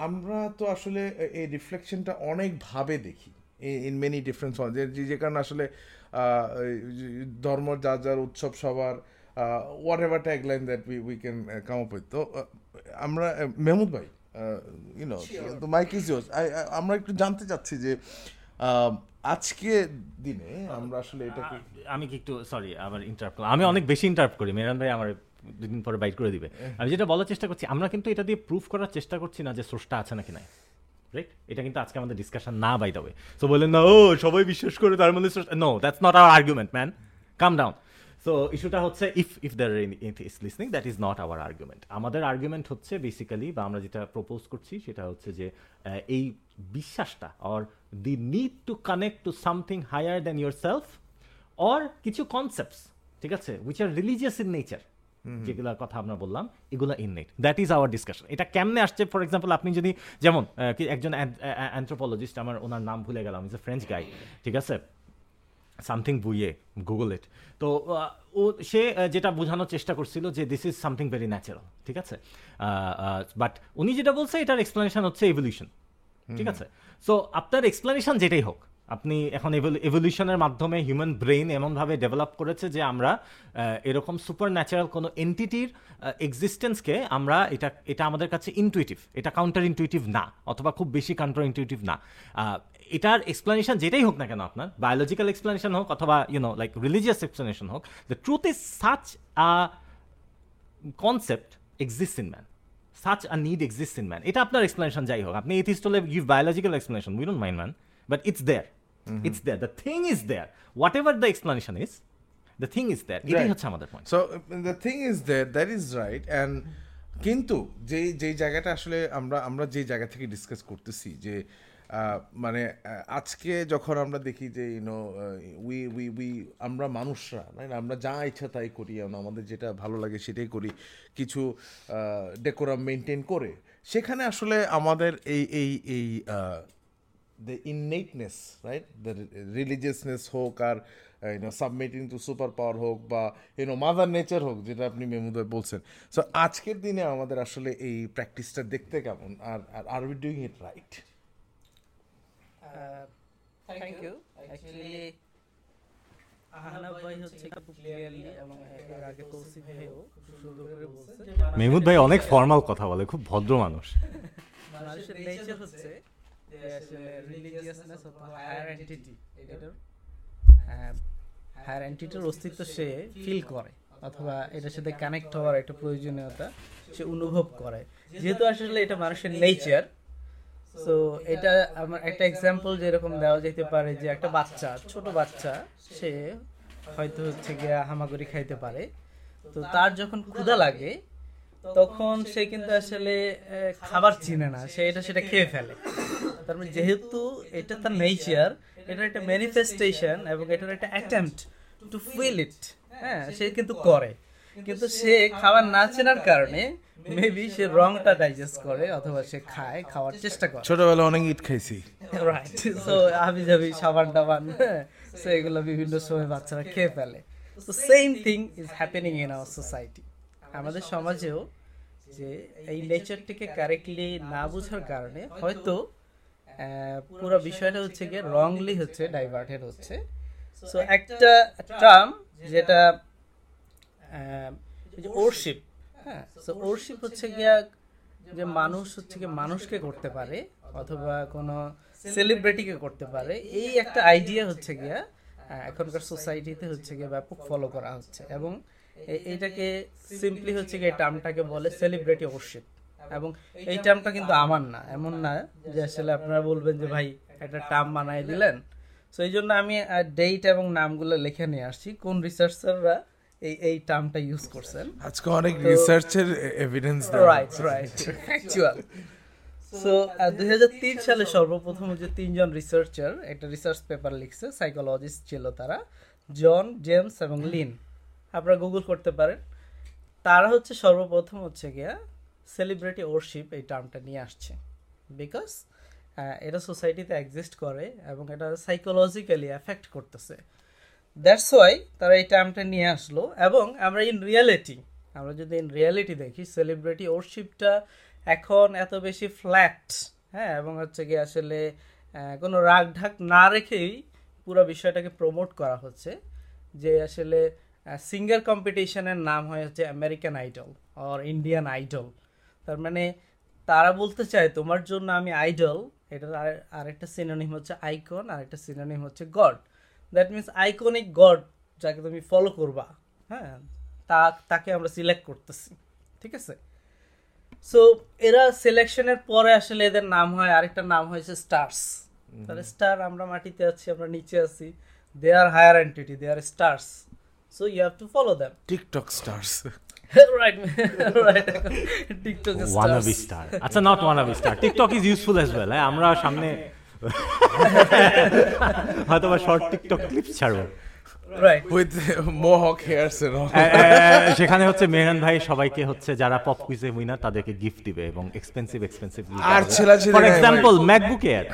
আমরা তো আসলে এই রিফ্লেকশনটা অনেকভাবে দেখি ইন মেনি ডিফারেন্ট যে যে কারণে আসলে ধর্ম যার যার উৎসব সবার whatever tag line that we we can come up with তো আমরা মেহমুদ ভাই ইউনো তো মাইক ইজ ইয়োর্স আমরা একটু জানতে চাচ্ছি যে আজকে দিনে আমরা আসলে এটাকে আমি কি একটু সরি আবার ইন্টারাপ্ট করলাম। আমি অনেক বেশি ইন্টারাপ্ট করি। মেরান ভাই আমার দুদিন পরে বাইট করে দিবে। আমি যেটা বলার চেষ্টা করছি আমরা কিন্তু এটা দিয়ে প্রুফ করার চেষ্টা করছি না যে স্রষ্টা আছে নাকি নাই। রাইট এটা কিন্তু আজকে আমাদের ডিসকাশন না বাই দেবে সো বললেন না ও সবাই বিশ্বাস করে তার মধ্যে no that's not our argument man come down so ইস্যুটা হচ্ছে if if there is listening that is not our argument আমাদের আর্গুমেন্ট হচ্ছে বেসিক্যালি বা আমরা যেটা প্রপোজ করছি সেটা হচ্ছে যে এই বিশ্বাসটা or the need to connect to something higher than yourself or কিছু কনসেপ্টস ঠিক আছে which are religious in nature যেগুলোর কথা আমরা বললাম এগুলো innate that is our discussion এটা কেমনে আসছে? ফর এক্সাম্পল আপনি যদি যেমন একজন অ্যান্থ্রোপোলজিস্ট আমার ওনার নাম ভুলে গেলাম ইজ এ ফ্রেঞ্চ গাই ঠিক আছে? Something Boyer Google it. তো ও সে যেটা বোঝানোর চেষ্টা করছিল যে this is something very natural ঠিক আছে? বাট উনি যেটা বলছে এটার এক্সপ্লেনেশন হচ্ছে এভলিউশন ঠিক আছে? সো আপনার এক্সপ্লেনেশন যেটাই হোক আপনি এখন এভলিউশনের মাধ্যমে হিউম্যান ব্রেইন এমনভাবে ডেভেলপ করেছে যে আমরা এরকম সুপার ন্যাচারাল কোনো এন্টিটির এক্সিস্টেন্সকে আমরা এটা এটা আমাদের কাছে ইনটুইটিভ এটা কাউন্টার ইনটুইটিভ না অথবা খুব বেশি কাউন্টার ইনটুইটিভ না এটার এক্সপ্লেনেশন যেটাই হোক না কেন আপনার বায়োলজিক্যাল এক্সপ্লেনেশন হোক অথবা you know like religious explanation হোক the truth is such a concept exist in man such a need exist in man এটা আপনার এক্সপ্লেনেশন যাই হোক। আপনি এথিস্ট হলে give biological explanation we don't mind man but it's there it's there the thing is there whatever the explanation is the thing is there এটাই হচ্ছে আমাদের point so the thing is that that is right and কিন্তু যেই যেই জায়গাটা আসলে আমরা আমরা যেই জায়গা থেকে ডিসকাস করতেছি যে মানে আজকে যখন আমরা দেখি যে ইউনো উই উই উই আমরা মানুষরা right? আমরা যা ইচ্ছা তাই করি আমাদের যেটা ভালো লাগে সেটাই করি। কিছু ডেকোরাম মেনটেন করে। সেখানে আসলে আমাদের এই এই এই the innateness, right? The religiousness হোক আর you know submitting to super power হোক বা ইউনো মাদার নেচার হোক যেটা আপনি মেমুদয় বলছেন। সো আজকের দিনে আমাদের আসলে এই প্র্যাকটিসটা দেখতে কেমন? Are are are we doing it right Uh, করে বলছে যে মেহমুদ ভাই অনেক ফর্মাল কথা বলে খুব ভদ্র মানুষ। মানুষের নেচার হচ্ছে রিলিজিয়াসনেস অথবা হায়ার এন্টিটি এটার হায়ার এন্টিটির অস্তিত্ব সে ফিল করে অথবা এটার সাথে কানেক্ট হওয়ার একটা প্রয়োজনীয়তা সে অনুভব করে। যেহেতু আসলে এটা মানুষের নেচার সো এটা আমার একটা এক্সাম্পল যেরকম দেওয়া যেতে পারে যে একটা বাচ্চা ছোট বাচ্চা সে হয়তো হচ্ছে গিয়া হামাগুড়ি খাইতে পারে। তো তার যখন ক্ষুধা লাগে তখন সে কিন্তু আসলে খাবার চিনে না। সে এটা সেটা খেয়ে ফেলে। তার মানে যেহেতু এটা তার নেচার এটার একটা ম্যানিফেস্টেশন এবং এটার একটা অ্যাটেম্পট টু ফিল ইট হ্যাঁ সে কিন্তু করে। কিন্তু সে খাবার না চেনার কারণে মেবি সে রংটা ডাইজেস্ট করে অথবা সে খায় খাওয়ার চেষ্টা করে। ছোটবেলা অনেক ইট খাইছি। রাইট সো হাবি জাবি সাবান টাবান সো এগুলো বিভিন্ন সময় বাচ্চারা খেয়ে ফেলে। তো same thing is happening in our society আমাদের সমাজেও যে এই নেচারটিকে কারেক্টলি না বোঝার কারণে হয়তো আহ, পুরো বিষয়টা হচ্ছে গিয়ে রংলি হচ্ছে ডাইভার্টেড হচ্ছে। সো একটা টার্ম যেটা ওরশিপ হ্যাঁ সো ওরশিপ হচ্ছে গিয়া যে মানুষ হচ্ছে গিয়ে মানুষকে করতে পারে অথবা কোনো সেলিব্রিটিকে করতে পারে। এই একটা আইডিয়া হচ্ছে গিয়া এখনকার সোসাইটিতে হচ্ছে গিয়ে ব্যাপক ফলো করা হচ্ছে এবং এ- এইটাকে সিম্পলি হচ্ছে গিয়ে টার্মটাকে বলে সেলিব্রিটি ওরশিপ এবং এই টার্মটা কিন্তু আমার না এমন না যে আসলে আপনারা বলবেন যে ভাই একটা টার্ম বানাই দিলেন। সো এই জন্য আমি ডেট এবং নামগুলো লিখে নিয়ে আসছি। কোন রিসার্চাররা এই এই টার্মটা ইউজ করছেন। আজকে অনেক রিসার্চের evidence right right actual so দুই হাজার তিন সালে সর্বপ্রথম যে তিনজন রিসার্চার একটা রিসার্চ পেপার লিখছে সাইকোলজিস্ট ছিল তারা জন জেমস এবং লিন আপনারা গুগল করতে পারেন। তারা হচ্ছে সর্বপ্রথম হচ্ছে গিয়া সেলিব্রিটি ওরশিপ এই টার্মটা নিয়ে আসছে। বিকজ এটা সোসাইটিতে এক্সিস্ট করে এবং এটা সাইকোলজিক্যালি এফেক্ট করতেছে। দ্যাটস ওয়াই তারা এই টার্মটা নিয়ে আসলো এবং আমরা ইন রিয়ালিটি আমরা যদি ইন রিয়ালিটি দেখি সেলিব্রিটি ওরশিপটা এখন এত বেশি ফ্ল্যাট হ্যাঁ? এবং হচ্ছে কি আসলে কোনো রাগ ঢাক না রেখেই পুরো বিষয়টাকে প্রমোট করা হচ্ছে যে আসলে সিঙ্গার কম্পিটিশনের নাম হয় হচ্ছে American Idol or Indian Idol তার মানে তারা বলতে চায়, তোমার জন্য আমি আইডল এটার আর- আরেকটা সিনোনিম হচ্ছে আইকন আর একটা সিনোনিম হচ্ছে God that means iconic God যাকে তুমি ফলো করবা হ্যাঁ তা তাকে আমরা সিলেক্ট করতেছি ঠিক আছে? সো এরা সিলেকশনের পরে আসলে এদের নাম হয় আরেকটা নাম হয়েছে স্টার্স তাহলে স্টার আমরা মাটিতে আছি আমরা নিচে আছি they are higher entity they are stars so you have to follow them. TikTok stars. right right. Tiktok wannabe stars. Star আচ্ছা not wannabe star TikTok is useful as well আমরা সামনে হয়তো বা শর্ট টিকটক ক্লিপস ছাড়বো। Right. With mohawk hairs and all. এ, এ, এ, সেখানে হচ্ছে মেহরান ভাই সবাইকে হচ্ছে যারা পপ কুইজে উইনার তাদেরকে গিফট দিবে এবং এক্সপেন্সিভ এক্সপেন্সিভ আর ছেলাছেলি ফর এক্সাম্পল ম্যাকবুক এয়ার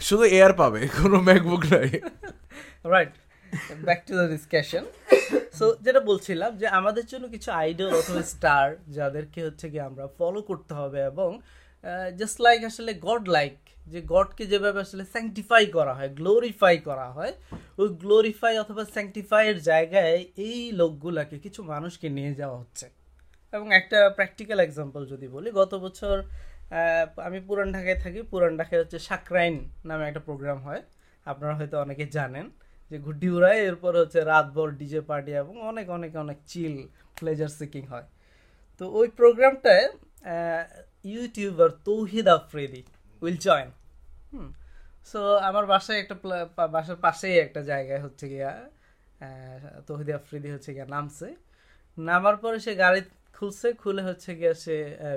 শুধু এয়ার পাবে কোনো ম্যাকবুক নাই। Right back to the discussion so যেটা বলছিলাম যে আমাদের জন্য কিছু আইডল অথবা স্টার যাদেরকে হচ্ছে কি আমরা ফলো করতে হবে এবং জাস্ট লাইক আসলে গড লাইক যে গডকে যেভাবে আসলে স্যাংটিফাই করা হয় গ্লোরিফাই করা হয়, ওই গ্লোরিফাই অথবা স্যাংটিফাইয়ের জায়গায় এই লোকগুলাকে কিছু মানুষকে নিয়ে যাওয়া হচ্ছে। এবং একটা প্র্যাকটিক্যাল এক্সাম্পল যদি বলি, গত বছর আমি পুরান ঢাকায় থাকি, পুরান ঢাকায় হচ্ছে সাকরাইন নামে একটা প্রোগ্রাম হয়। আপনারা হয়তো অনেকে জানেন যে ঘুড্ডি উড়ায় এরপর হচ্ছে রাতভর ডিজে পার্টি এবং অনেক অনেক অনেক চিল প্লেজার সিকিং হয়। তো ওই প্রোগ্রামটায় YouTuber Tawhid Afridi will join. Hmm so আমার বাসায় একটা বাসার পাশেই একটা জায়গায় হচ্ছে গিয়া তৌহিদ আফ্রিদি হচ্ছে গিয়া নামছে। নামার পরে সে গাড়ি খুলছে, খুলে হচ্ছে গিয়া সে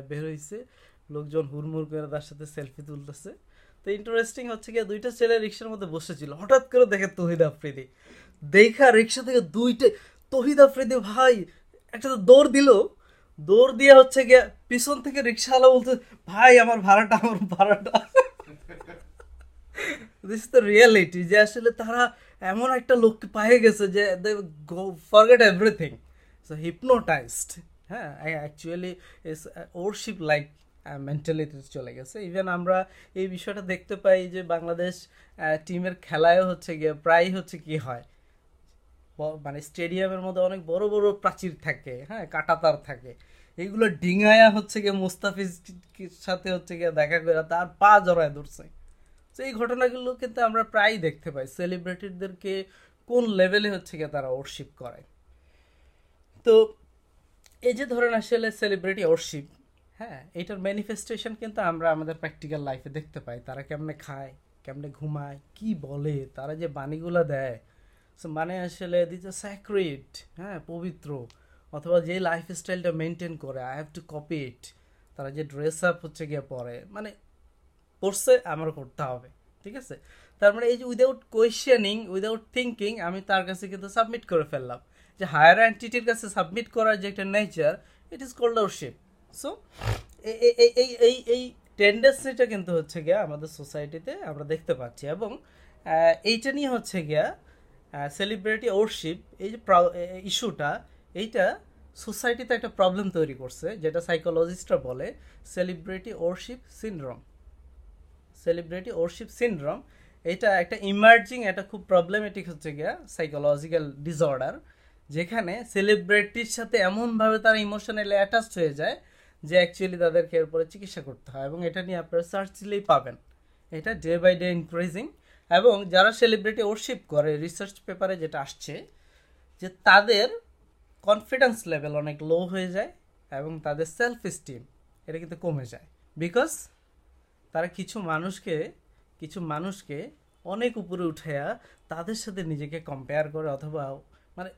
বের হইছে। লোকজন হুড়মুড় করে তার সাথে সেলফি তুলতেছে। তো ইন্টারেস্টিং হচ্ছে গিয়া দুইটা ছেলে রিক্সার মধ্যে বসেছিল। হঠাৎ করে দেখে তহিদ আফ্রিদি। দেখা রিক্সা থেকে দুইটা, তহিদ আফ্রিদি ভাই, একটা তো দৌড় দিল। দৌড় দিয়ে হচ্ছে গিয়ে পিছন থেকে রিক্সাওয়ালা বলতে ভাই, আমার ভাড়াটা আমার ভাড়াটা। দিস দ্য রিয়েলিটি যে আসলে তারা এমন একটা লোককে পায়ে গেছে যে they go forget everything so hypnotized হ্যাঁ? Actually is worship like mentality চলে গেছে। ইভেন আমরা এই বিষয়টা দেখতে পাই যে বাংলাদেশ টিমের খেলায়ও হচ্ছে গিয়ে প্রায় হচ্ছে কি হয়। মানে স্টেডিয়ামের মধ্যে অনেক বড় বড় প্রাচীর থাকে হ্যাঁ কাটাতার থাকে। এগুলো ডিঙায়া হচ্ছে গিয়ে মুস্তাফিজ সাথে হচ্ছে গিয়ে দেখা করে তার পা জড়ায় ধরছে। তো এই ঘটনাগুলো কিন্তু আমরা প্রায়ই দেখতে পাই। সেলিব্রিটিদেরকে কোন লেভেলে হচ্ছে গিয়ে তারা ওরশিপ করে। তো এই যে ধরেন আসলে সেলিব্রিটি ওরশিপ হ্যাঁ এটার ম্যানিফেস্টেশন কিন্তু আমরা আমাদের প্র্যাকটিক্যাল লাইফে দেখতে পাই। তারা কেমনে খায়, কেমনে ঘুমায়, কি বলে, তারা যে বাণীগুলো দেয় মানে আসলে দিস আ স্যাক্রেট হ্যাঁ পবিত্র, অথবা যে লাইফ স্টাইলটা মেনটেন করে I have to copy it তারা যে ড্রেস আপ হচ্ছে গিয়ে পরে মানে পড়ছে আমার করতে হবে, ঠিক আছে? তার মানে এই যে উইদাউট কোয়েশ্চেনিং উইদাউট থিঙ্কিং আমি তার কাছে কিন্তু সাবমিট করে ফেললাম যে হায়ার অ্যান্টিটির কাছে সাবমিট করার যে একটা nature it is called worship so এই এই এই এই টেন্ডেন্সিটা কিন্তু হচ্ছে গিয়া আমাদের সোসাইটিতে আমরা দেখতে পাচ্ছি এবং এইটা নিয়ে হচ্ছে গিয়া সেলিব্রিটি ওরশিপ এই যে ইস্যুটা এইটা সোসাইটিতে একটা প্রবলেম তৈরি করছে, যেটা সাইকোলজিস্টরা বলে celebrity worship syndrome celebrity worship syndrome এটা একটা ইমার্জিং একটা খুব প্রবলেমেটিক হচ্ছে গিয়া সাইকোলজিক্যাল ডিসঅর্ডার যেখানে সেলিব্রিটির সাথে এমনভাবে তারা ইমোশনালি অ্যাটাচড হয়ে যায়, যে অ্যাকচুয়ালি তাদেরকে এরপরে চিকিৎসা করতে হয়, এবং এটা নিয়ে আপনারা সার্চ দিলেই পাবেন। এটা ডে বাই ডে ইনক্রিজিং এবং যারা সেলিব্রিটি ওরশিপ করে রিসার্চ পেপারে যেটা আসছে, যে তাদের কনফিডেন্স লেভেল অনেক লো হয়ে যায় এবং তাদের সেলফ স্টিম এটা কিন্তু কমে যায়। বিকজ তারা কিছু মানুষকে কিছু মানুষকে অনেক উপরে উঠাইয়া তাদের সাথে নিজেকে কম্পেয়ার করে অথবা মানে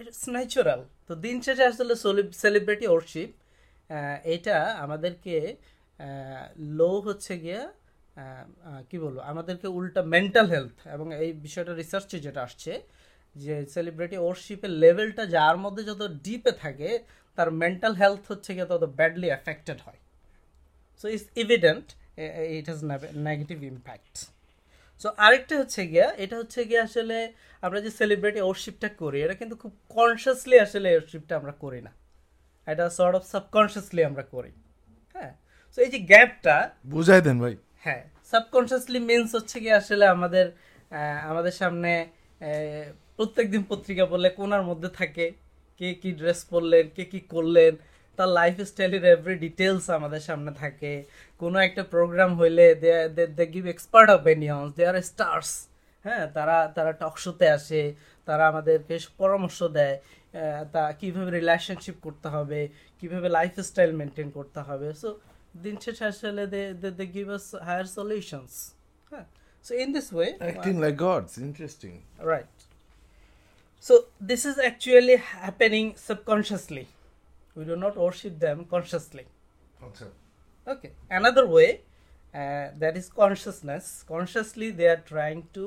ইটস ন্যাচুরাল তো দিন শেষে আসলে সেলিব্রিটি ওরশিপ এটা আমাদেরকে লো হচ্ছে গিয়া কি বলব, আমাদেরকে উল্টা মেন্টাল হেলথ এবং এই বিষয়টা রিসার্চে যেটা আসছে, যে সেলিব্রিটি ওরশিপের লেভেলটা যার মধ্যে যত ডিপে থাকে, তার মেন্টাল হেলথ হচ্ছে গিয়ে তত ব্যাডলি অ্যাফেক্টেড হয়। So it's evident it has negative impact so আরেকটা হচ্ছে গিয়া, এটা হচ্ছে গিয়ে আসলে আমরা যে সেলিব্রিটি ওরশিপটা করি, এটা কিন্তু খুব কনসিয়াসলি আসলে ওরশিপটা আমরা করি না। এটা সর্ট অফ সাবকনসিয়াসলি আমরা করি। হ্যাঁ? সো এই যে গ্যাপটা বুঝাই দেন ভাই। হ্যাঁ সাবকনসিয়াসলি মিনস হচ্ছে কি আসলে আমাদের আমাদের সামনে প্রত্যেক দিন পত্রিকা পড়লে কোনার মধ্যে থাকে, কে কি ড্রেস পরলেন, কে কি করলেন, তার লাইফ স্টাইলের এভরি ডিটেলস আমাদের সামনে থাকে। কোনো একটা প্রোগ্রাম হইলে they give expert opinions they are stars হ্যাঁ তারা তারা টক শোতে আসে, তারা আমাদেরকে পরামর্শ দেয় তা কীভাবে রিলেশনশিপ করতে হবে, কীভাবে লাইফ স্টাইল মেনটেন করতে হবে। সো দিন শেষে আসলে they they give us higher solutions হ্যাঁ so in this way Acting like gods. Interesting. right So this is actually happening subconsciously. We do not worship them consciously. আচ্ছা Okay. Another way uh, that is consciousness. Consciously, they are trying to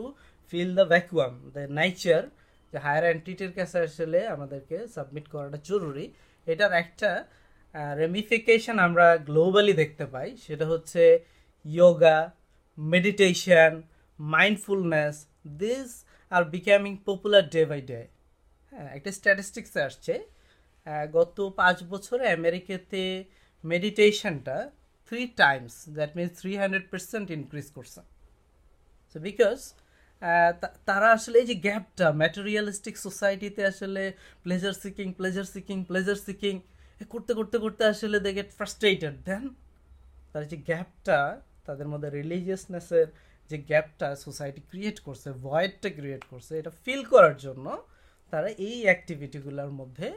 fill the vacuum, the nature. যে হায়ার এন্টিটির কাছে আসলে আমাদেরকে সাবমিট করাটা জরুরি এটার একটা রেমিফিকেশন আমরা গ্লোবালি দেখতে পাই, সেটা হচ্ছে yoga meditation mindfulness this are becoming popular day by day হ্যাঁ একটা স্ট্যাটিস্টিক্সে আসছে গত পাঁচ বছরে আমেরিকাতে মেডিটেশনটা three times that means three hundred percent increase করছে। সো বিকজ তারা আসলে এই যে গ্যাপটা ম্যাটেরিয়ালিস্টিক সোসাইটিতে আসলে pleasure seeking pleasure seeking pleasure seeking করতে করতে করতে আসলে দে গেট ফ্রাস্ট্রেটেড দেন তার যে গ্যাপটা তাদের মধ্যে রিলিজিয়াসনেসের যে গ্যাপটা সোসাইটি ক্রিয়েট করছে ভয়েডটা ক্রিয়েট করছে, এটা ফিল করার জন্য তারা এই অ্যাক্টিভিটিগুলোর মধ্যে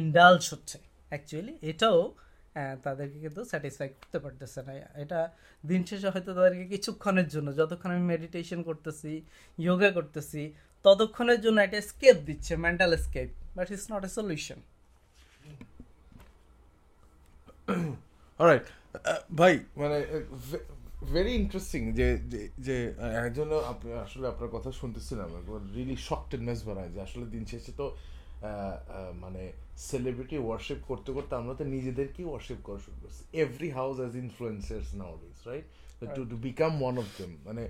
ইন্ডালজ হচ্ছে। অ্যাকচুয়ালি এটাও তাদেরকে কিন্তু স্যাটিসফাই করতে পারতেছে না। এটা দিন শেষে হয়তো তাদেরকে কিছুক্ষণের জন্য, যতক্ষণ আমি মেডিটেশন করতেছি যোগা করতেছি, ততক্ষণের জন্য একটা স্কেপ দিচ্ছে mental escape but it's not a solution alright ভাই মানে ভেরি ইন্টারেস্টিং যে যে- যে আহ, একজন আপনি আসলে আপনার কথা শুনতেছিলাম রিয়েলি শকড এন্ড মেসবারাই যে আসলে দিন শেষে তো মানে সেলিব্রিটি ওয়ার্শিপ করতে করতে আমরা তো নিজেদেরকেই ওয়ার্শিপ করা শুরু করছি। Every house as influencers nowadays right to to become one of them মানে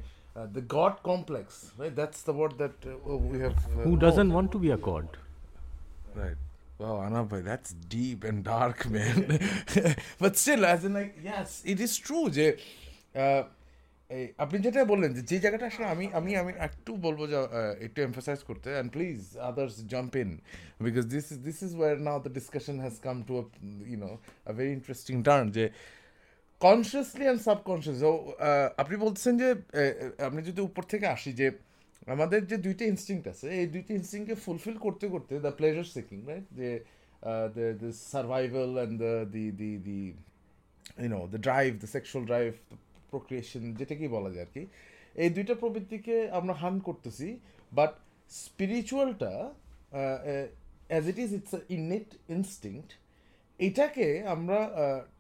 the God complex right that's the word that we have who doesn't want to be a God Right. Wow, Anna bhai, that's deep and dark, man. but still, as in like, yes, it is true যে আপনি যেটা বললেন যে যে জায়গাটা আসলে আমি আমি আমি একটু বলব যে একটু এমফাসাইজ করতে and please others jump in because this is this is war now the discussion has come to you know a very interesting turn যে কনসিয়াসলি অ্যান্ড সাবকনসিয়াস আপনি বলছেন যে আপনি যদি উপর থেকে আসি যে আমাদের যে দুইটা ইনস্টিংক্ট আছে, এই দুইটা ইনস্টিংকে ফুলফিল করতে করতে দ্য প্লেজার সিকিং রাইট যে the survival and the the the the you know the drive the sexual drive procreation যেটাকেই বলা যায় আর কি এই দুইটা প্রবৃত্তিকে আমরা হান করতেছি but স্পিরিচুয়ালটা as it is it's innate instinct এটাকে আমরা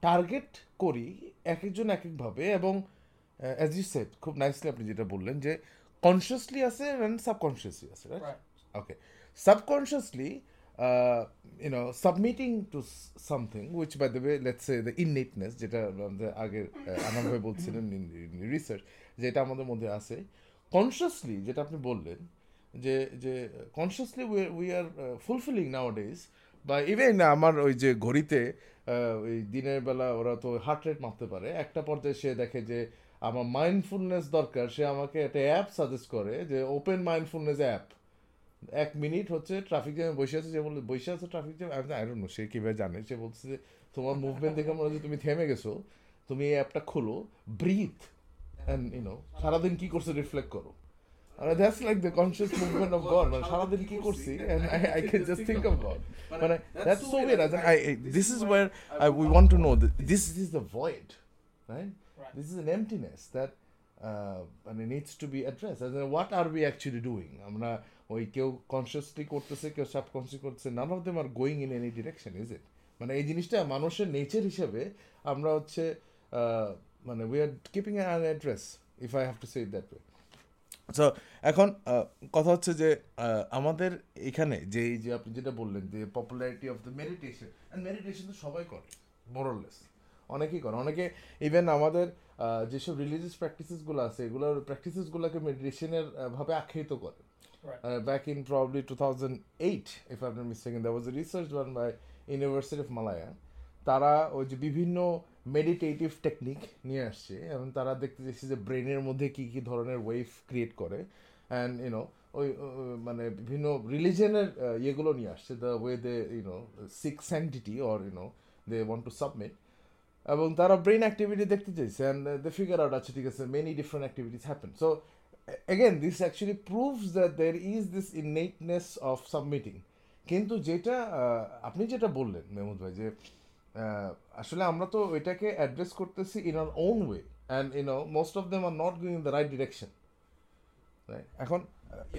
টার্গেট করি এক একজন এক একভাবে এবং অ্যাজ ইউ সেট খুব নাইসলি আপনি যেটা বললেন যে কনসিয়াসলি আছে অ্যান্ড সাবকনসিয়াসলি আছে right Okay. Subconsciously, uh, you know, submitting to s- something, which by the way, let's say যেটা আমাদের আগে আনন্দ ভাই বলছিলেন রিসার্চ যেটা আমাদের মধ্যে আছে কনসিয়াসলি যেটা আপনি বললেন যে যে consciously we are fulfilling nowadays বা ইভেন আমার ওই যে ঘড়িতে ওই দিনের বেলা ওরা তো হার্ট রেট মাপতে পারে একটা পর্যায়ে সে দেখে যে আমার মাইন্ডফুলনেস দরকার, সে আমাকে একটা অ্যাপ সাজেস্ট করে যে ওপেন মাইন্ডফুলনেস অ্যাপ এক মিনিট হচ্ছে ট্রাফিক জ্যামে বসে আছে, সে বলে বসে আছে ট্রাফিক জ্যাম আমি আই সে কীভাবে জানে? সে বলছে যে, তোমার মুভমেন্ট দেখে মনে হচ্ছে তুমি থেমে গেছো। তুমি এই অ্যাপটা খোলো ব্রিথ অ্যান্ড ইউনো সারাদিন কি করছ রিফ্লেক্ট করো। মানে that's like the conscious movement of God মানে সারাদিন কি করছি? I I can just think of God মানে that's so weird I this is where I we want to know this is the void right this is an emptiness that and it needs to be addressed. As in, what are we actually doing? আমরা ওই কেউ কনসিয়াসলি করতেছে কেউ সাবকনসিয়াস করতেছে none of them are going in any direction is it মানে এই জিনিসটা মানুষের নেচার হিসেবে আমরা হচ্ছে মানে we are keeping an address if I have to say that way so এখন কথা হচ্ছে যে আমাদের এখানে যে এই যে আপনি যেটা বললেন যে popularity of the meditation and meditation তো সবাই করে মোরলেস অনেকেই করে। অনেকে ইভেন আমাদের যেসব রিলিজিয়াস প্র্যাকটিসেসগুলো আছে এগুলোর প্র্যাকটিসেসগুলোকে মেডিটেশনের ভাবে আখ্যায়িত করে। Back in probably two thousand eight if not mistaken there was research done by University of Malaya তারা ওই যে বিভিন্ন মেডিটেটিভ টেকনিক নিয়ে আসছে এবং তারা দেখতে চাইছে যে ব্রেনের মধ্যে কী কী ধরনের ওয়েভ ক্রিয়েট করে। অ্যান্ড ইউনো ওই মানে বিভিন্ন রিলিজনের ইয়েগুলো নিয়ে আসছে the way they you know seek sanctity or you know they want to submit এবং তারা ব্রেন অ্যাক্টিভিটি দেখতে চাইছে অ্যান্ড দে ফিগার আউট আছে ঠিক আছে many different activities happen so again, this actually proves that there is this innateness of submitting. কিন্তু যেটা আপনি যেটা বললেন, মেহমুদ ভাই, যে আসলে আমরা তো এটাকে অ্যাড্রেস করতেছি in our own way and you know most of them are not going in the right direction এখন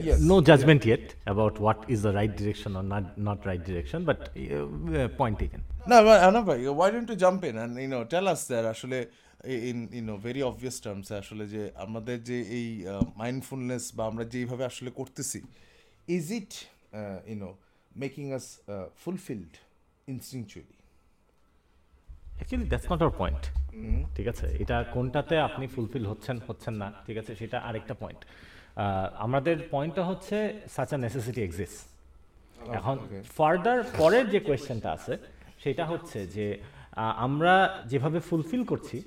yes. no judgment yet about what is the right direction or not not right direction, but uh, uh, point taken. No, bhai, why don't you jump in and you know tell us that আসলে in you know very obvious terms আসলে যে আমাদের যে এই মাইন্ডফুলনেস বা আমরা যেইভাবে আসলে করতেছি is it you know making us fulfilled instinctually actually that's not our point ঠিক আছে এটা কোনটাতে আপনি ফুলফিল হচ্ছেন হচ্ছেন না ঠিক আছে সেটা আরেকটা পয়েন্ট আমাদের পয়েন্টটা হচ্ছে সাচ আ নেসেসিটি এক্সিস্ট এখন ফার্দার পরের যে কোয়েশ্চেনটা আছে সেটা হচ্ছে যে আমরা যেভাবে ফুলফিল করছি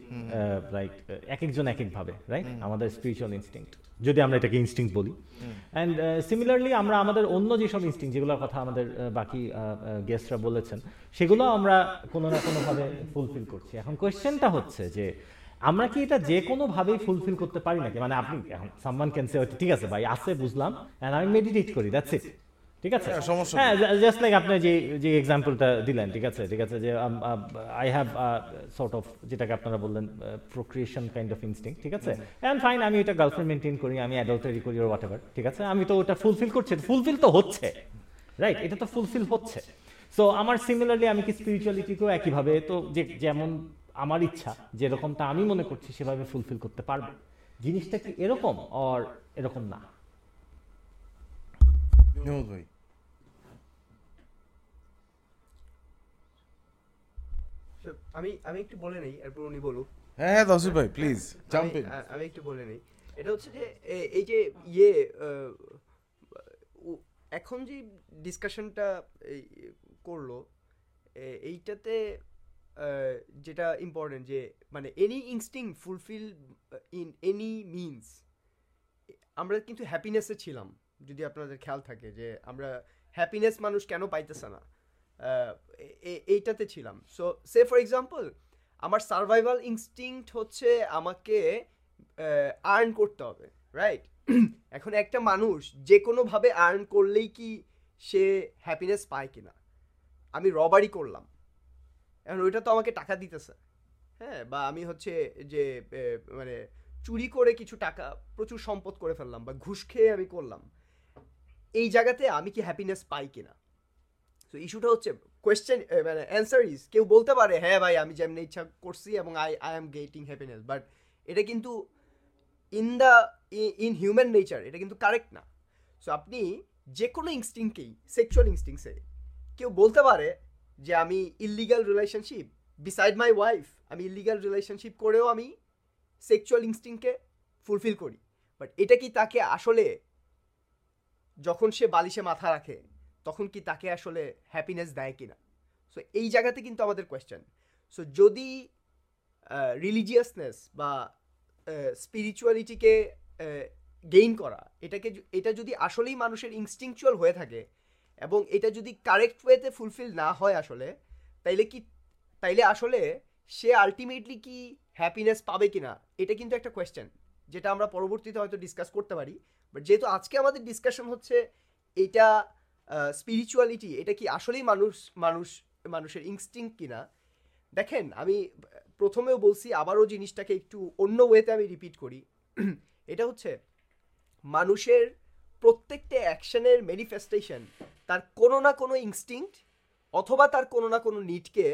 লাইক এক একজন এক একভাবে রাইট আমাদের স্পিরিচুয়াল ইনস্টিংক্ট যদি আমরা এটাকে ইনস্টিংক্ট বলি। অ্যান্ড সিমিলারলি আমরা আমাদের অন্য যেসব ইনস্টিংক্ট যেগুলোর কথা আমাদের বাকি গেস্টরা বলেছেন সেগুলো আমরা কোনো না কোনোভাবে ফুলফিল করছি। এখন কোয়েশ্চেনটা হচ্ছে যে আমরা কি এটা যে কোনোভাবেই ফুলফিল করতে পারি নাকি? মানে আপনি এখন সাম্মান ক্যান সে ঠিক আছে ভাই আছে বুঝলাম অ্যান্ড আমি মেডিটেট করি দ্যাটস ইট ঠিক আছে? হ্যাঁ, হ্যাঁ জাস্ট লাইক আপনি যে যে এক্সাম্পলটা দিলেন ঠিক আছে? ঠিক আছে যে আই হ্যাভ সর্ট অফ যেটাকে আপনারা বললেন প্রোক্রিয়েশন কাইন্ড অফ ইনস্টিং ঠিক আছে? অ্যান্ড ফাইন আমি এটা গার্লফ্রেন্ড মেনটেন করি আমি অ্যাডাল্টারি করি ওর হোয়াট ঠিক আছে? আমি তো ওটা ফুলফিল করছি ফুলফিল তো হচ্ছে রাইট এটা তো ফুলফিল হচ্ছে। সো আমার সিমিলারলি আমি কি স্পিরিচুয়ালিটিকেও একইভাবে তো যে যেমন আমার ইচ্ছা যেরকমটা আমি মনে করছি সেভাবে ফুলফিল করতে পারব। জিনিসটা কি এরকম আর এরকম না? ভাই। আমি আমি একটু বলে নেই এরপর উনি বলুক। হ্যাঁ হ্যাঁ দশিফ ভাই প্লিজ জাম্প আমি- ইন আমি একটু বলে নেই। এটা হচ্ছে যে এই যে ইয়ে আহ, এখন যে ডিসকাশনটা করল এইটাতে যেটা ইম্পর্টেন্ট যে মানে any instinct fulfil in any means আমরা কিন্তু হ্যাপিনেসে ছিলাম, যদি আপনাদের খেয়াল থাকে যে, আমরা হ্যাপিনেস মানুষ কেন পাইতেছে না? এইটাতে ছিলাম। সো সে ফর এক্সাম্পল আমার সার্ভাইভাল ইনস্টিংক্ট হচ্ছে আমাকে আর্ন করতে হবে রাইট এখন একটা মানুষ যে কোনোভাবে আর্ন করলেই কি সে হ্যাপিনেস পায় কিনা? আমি রবারি করলাম। এখন ওইটা তো আমাকে টাকা দিতেছে। হ্যাঁ বা আমি হচ্ছে যে মানে চুরি করে কিছু টাকা প্রচুর সম্পদ করে ফেললাম বা ঘুষ খেয়ে আমি করলাম, এই জায়গাতে আমি কি হ্যাপিনেস পাই কিনা? তো ইস্যুটা হচ্ছে কোয়েশ্চেন মানে অ্যান্সার ইজ কেউ বলতে পারে হ্যাঁ ভাই, আমি যেমনি ইচ্ছা করছি এবং I I am getting happiness but এটা কিন্তু in the in human nature এটা কিন্তু কারেক্ট না। সো আপনি যে কোনো ইনস্টিংকেই সেক্সুয়াল ইনস্টিংসে কেউ বলতে পারে যে আমি illegal relationship beside my wife আমি ইলিগাল রিলেশনশিপ করেও আমি সেক্সুয়াল ইনস্টিংকে ফুলফিল করি। বাট এটা কি তাকে আসলে যখন সে বালিশে মাথা রাখে, তখন কি তাকে আসলে হ্যাপিনেস দেয় কিনা? সো এই জায়গাতে কিন্তু আমাদের কোয়েশ্চেন সো যদি রিলিজিয়াসনেস বা স্পিরিচুয়ালিটিকে গেইন করা, এটাকে, এটা যদি আসলেই মানুষের ইনস্টিংচুয়াল হয়ে থাকে এবং এটা যদি কারেক্ট ওয়েতে ফুলফিল না হয় আসলে, তাইলে কি, তাইলে আসলে সে আলটিমেটলি কি হ্যাপিনেস পাবে কিনা, এটা কিন্তু একটা কোয়েশ্চেন যেটা আমরা পরবর্তীতে হয়তো ডিসকাস করতে পারি। বাট যেহেতু আজকে আমাদের ডিসকাশন হচ্ছে এটা স্পিরিচুয়ালিটি এটা কি আসলেই মানুষ মানুষ, মানুষের ইনস্টিং কিনা, দেখেন আমি প্রথমেও বলছি, আবারও জিনিসটাকে একটু অন্য ওয়েতে আমি রিপিট করি। এটা হচ্ছে মানুষের প্রত্যেকটা অ্যাকশনের ম্যানিফেস্টেশন তার কোনো না কোনো ইনস্টিংক্ট অথবা তার কোনো না কোনো নিডকে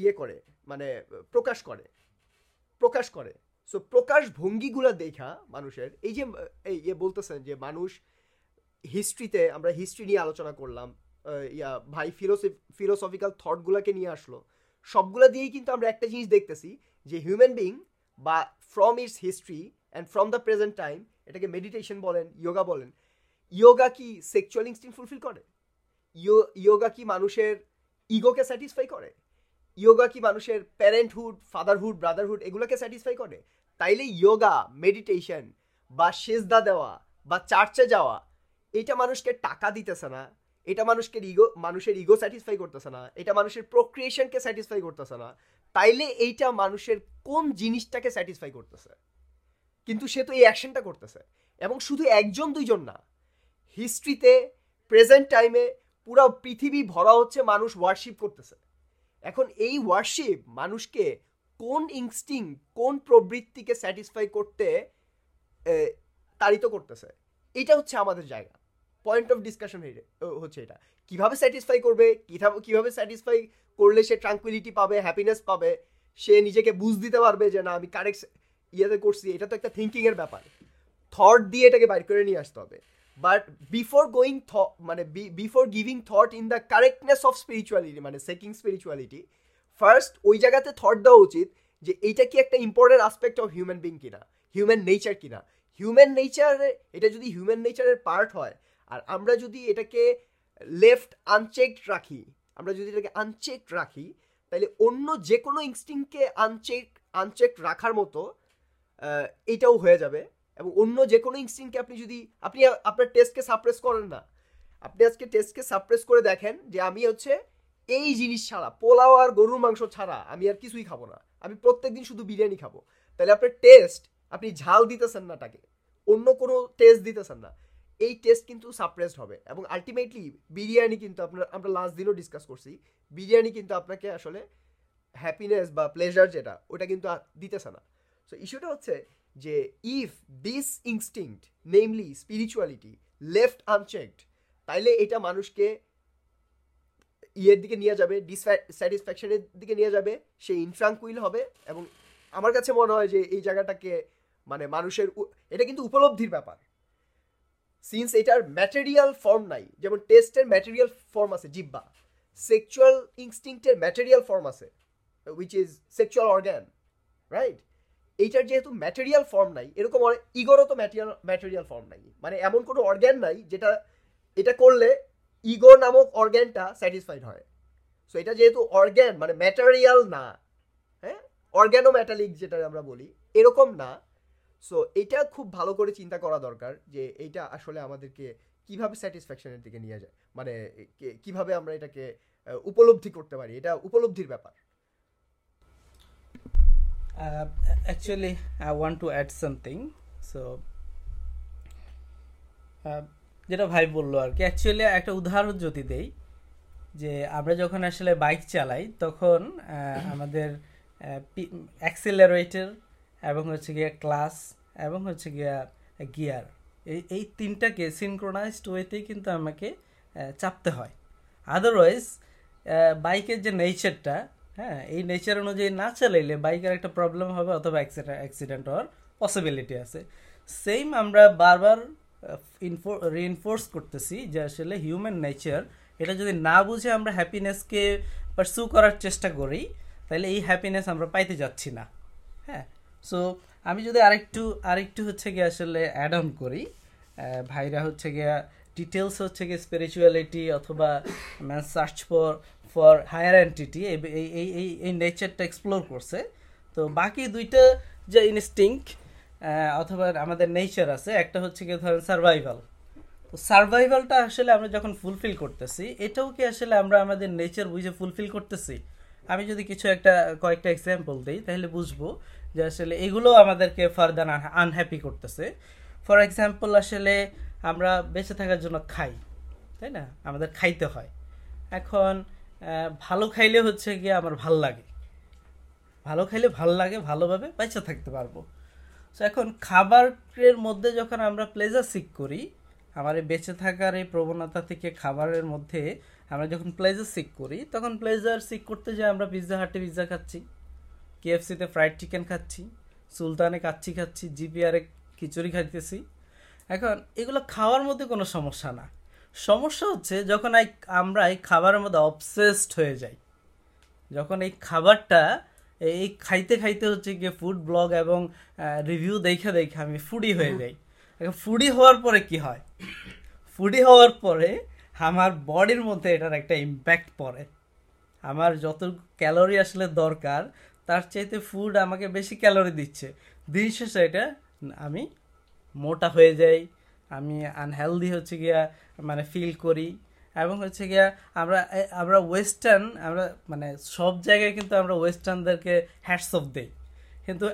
ইয়ে করে মানে প্রকাশ করে। প্রকাশ করে। সো প্রকাশ ভঙ্গিগুলো দেখা মানুষের, এই যে, এই ইয়ে বলতেছেন যে মানুষ হিস্ট্রিতে আমরা হিস্ট্রি নিয়ে আলোচনা করলাম ইয়া, ভাই ফিলোসফি ফিলোসফিক্যাল থটগুলোকে নিয়ে আসলো, সবগুলা দিয়েই কিন্তু আমরা একটা জিনিস দেখতেছি যে হিউম্যান বিং বা from its history and from the present time এটাকে মেডিটেশন বলেন ইয়োগা বলেন ইয়োগা কি সেক্সুয়াল ইনস্টিং ফুলফিল করে? ইয়োগা কি মানুষের ইগোকে স্যাটিসফাই করে? ইয়োগা কি মানুষের প্যারেন্টহুড ফাদারহুড ব্রাদারহুড এগুলোকে স্যাটিসফাই করে? তাইলে ইয়োগা মেডিটেশন বা সেজদা দেওয়া বা চার্চে যাওয়া, এটা মানুষকে টাকা দিতেছে না, এটা মানুষকে ইগো মানুষের ইগো স্যাটিসফাই করতেছে না, এটা মানুষের প্রক্রিয়েশনকে স্যাটিসফাই করতেছে না, তাইলে এইটা মানুষের কোন জিনিসটাকে স্যাটিসফাই করতেছে? কিন্তু সে তো এই অ্যাকশনটা করতেছে। এবং শুধু একজন, দুইজন না হিস্ট্রিতে প্রেজেন্ট টাইমে পুরো পৃথিবী ভরা হচ্ছে মানুষ ওয়ার্শিপ করতেছে। এখন এই ওয়ার্শিপ মানুষকে কোন ইনস্টিং কোন প্রবৃত্তিকে স্যাটিসফাই করতে তাড়িত করতেছে, এটা হচ্ছে আমাদের জায়গা। পয়েন্ট অফ ডিসকাশন হচ্ছে এটা। কীভাবে স্যাটিসফাই করবে কীভাবে স্যাটিসফাই করলে সে ট্রাঙ্কুইলিটি পাবে হ্যাপিনেস পাবে, সে নিজেকে বুঝ দিতে পারবে যে না, আমি কারেক্ট ইয়েতে করছি, এটা তো একটা থিঙ্কিংয়ের ব্যাপার। থট দিয়ে এটাকে বাইর করে নিয়ে আসতে হবে। বাট বিফোর গোয়িং থ মানে before giving thought in the correctness of spirituality মানে সেকিং স্পিরিচুয়ালিটি ফার্স্ট ওই জায়গাতে থট দেওয়া উচিত যে এইটা কি একটা important aspect of human being কিনা হিউম্যান নেচার কিনা। হিউম্যান নেচারে এটা যদি হিউম্যান নেচারের পার্ট হয়, আর আমরা যদি এটাকে লেফট আনচেকড রাখি, আমরা যদি এটাকে আনচেকড রাখি, তাহলে অন্য যে কোনো ইনস্টিংকে আনচেক আনচেক রাখার মতো এটাও হয়ে যাবে। এবং অন্য যে কোনো ইনস্টিংকে আপনি যদি, আপনি আপনার টেস্টকে সাপ্রেস করেন না। আপনি আজকে টেস্টকে সাপ্রেস করে দেখেন যে আমি হচ্ছে এই জিনিস ছাড়া, পোলাও আর গরুর মাংস ছাড়া আমি আর কিছুই খাব না। আমি প্রত্যেকদিন শুধু বিরিয়ানি খাব। তাহলে আপনার টেস্ট আপনি ঝাল দিতেছেন না তাকে। অন্য কোনো টেস্ট দিতেছেন না। এই টেস্ট কিন্তু সাপ্রেসড হবে। এবং আলটিমেটলি বিরিয়ানি কিন্তু আপনার, আমরা লাস্ট দিনও ডিসকাস করছি, বিরিয়ানি কিন্তু আপনাকে আসলে হ্যাপিনেস বা প্লেজার যেটা, ওটা কিন্তু দিতেছে না। সো ইস্যুটা হচ্ছে যে if this instinct namely spirituality left unchecked তাইলে এটা মানুষকে ইয়ের দিকে নিয়ে যাবে ডিসস্যাটিসফ্যাকশনের দিকে নিয়ে যাবে, সে ইনফ্রাঙ্কুইল হবে এবং আমার কাছে মনে হয় যে এই জায়গাটাকে মানে মানুষের এটা কিন্তু উপলব্ধির ব্যাপার। সিন্স এটার ম্যাটেরিয়াল ফর্ম নাই, যেমন টেস্টের ম্যাটেরিয়াল ফর্ম আছে জিব্বা সেক্সুয়াল ইনস্টিংক্টের ম্যাটেরিয়াল ফর্ম আছে which is sexual organ right এইটার যেহেতু ম্যাটেরিয়াল ফর্ম নাই, এরকম ইগোরও তো ম্যাটেরিয়াল ম্যাটেরিয়াল ফর্ম নাই। মানে এমন কোনো অর্গ্যান নাই যেটা, এটা করলে ইগো নামক অর্গ্যানটা স্যাটিসফাইড হয়। সো এটা যেহেতু অর্গ্যান মানে ম্যাটেরিয়াল না হ্যাঁ? অর্গ্যানো ম্যাটালিক যেটা আমরা বলি, এরকম না। সো এটা খুব ভালো করে চিন্তা করা দরকার যে এইটা আসলে আমাদেরকে কীভাবে স্যাটিসফ্যাকশনের দিকে নিয়ে যায় মানে কীভাবে আমরা এটাকে উপলব্ধি করতে পারি। এটা উপলব্ধির ব্যাপার। Uh, actually, I want to add something. So, uh, যেটা ভাই বলল আর কি অ্যাকচুয়ালি একটা উদাহরণ যদি দেই যে আমরা যখন আসলে বাইক চালাই তখন আমাদের অ্যাক্সেলারেটর এবং হচ্ছে গিয়া ক্লাস এবং হচ্ছে গিয়া গিয়ার এই এই তিনটাকে সিনক্রোনাইজড ওয়েতেই কিন্তু আমাকে চাপতে হয় আদারওয়াইজ বাইকের যে নেচারটা হ্যাঁ এই নেচার অনুযায়ী না চালাইলে বাইকের একটা প্রবলেম হবে অথবা অ্যাক্সিডেন্ট হওয়ার পসিবিলিটি আছে। সেম আমরা বারবার রিইনফোর্স করতেছি যে আসলে হিউম্যান নেচার এটা যদি না বুঝে আমরা হ্যাপিনেসকে পারসু করার চেষ্টা করি, তাহলে এই হ্যাপিনেস আমরা পাইতে যাচ্ছি না। হ্যাঁ সো আমি যদি আরেকটু আরেকটু হচ্ছে গিয়ে আসলে অ্যাড অন করি ভাইরা হচ্ছে গিয়া ডিটেলস হচ্ছে গিয়ে স্পিরিচুয়ালিটি অথবা search for for higher entity এই এই এই নেচারটা এক্সপ্লোর করছে। তো বাকি দুইটা যে ইনস্টিংক্ট অথবা আমাদের নেচার আছে, একটা হচ্ছে গিয়ে ধরেন সার্ভাইভাল তো সার্ভাইভালটা আসলে আমরা যখন ফুলফিল করতেছি, এটাও কি আসলে আমরা আমাদের নেচার বুঝে ফুলফিল করতেছি? আমি যদি কিছু একটা, কয়েকটা এক্সাম্পল দিই, তাহলে বুঝব যে আসলে এগুলো আমাদেরকে ফার্দার আনহ্যাপি করতেছে। ফর এক্সাম্পল আসলে আমরা বেঁচে থাকার জন্য খাই, তাই না? আমাদের খাইতে হয়। এখন ভালো খাইলে হচ্ছে গিয়ে আমার ভালো লাগে। ভালো খাইলে ভালো লাগে, ভালোভাবে বেঁচে থাকতে পারব। সো এখন খাবারের মধ্যে যখন আমরা প্লেজার সিক করি, আমার এই বেঁচে থাকার এই প্রবণতা থেকে খাবারের মধ্যে আমরা যখন প্লেজার সিক করি, তখন প্লেজার সিক করতে যে আমরা পিৎজা হাটে পিৎজা খাচ্ছি কেএফসিতে ফ্রাইড চিকেন খাচ্ছি, সুলতানে কাচ্ছি খাচ্ছি জিপিআরে খিচুড়ি খাইতেছি। এখন এগুলো খাওয়ার মধ্যে কোনো সমস্যা না। সমস্যা হচ্ছে যখন এই আমরা এই খাবারের মধ্যে অবসেসড হয়ে যাই। যখন এই খাবারটা এই খাইতে খাইতে হচ্ছে গিয়ে ফুড ব্লগ এবং রিভিউ দেখে দেখে আমি ফুডি হয়ে যাই। এখন ফুডি হওয়ার পরে কি হয়? ফুডি হওয়ার পরে আমার বডির মধ্যে এটার একটা ইম্প্যাক্ট পড়ে। আমার যত ক্যালোরি আসলে দরকার তার চাইতে ফুড আমাকে বেশি ক্যালোরি দিচ্ছে। দিন শেষে এটা আমি মোটা হয়ে যাই। আমি আনহেলদি হচ্ছে গিয়া মানে ফিল করি। এবং হচ্ছে গিয়া আমরা আমরা ওয়েস্টার্ন আমরা মানে সব জায়গায় কিন্তু আমরা ওয়েস্টার্নদেরকে হ্যাটস অফ দেই। কিন্তু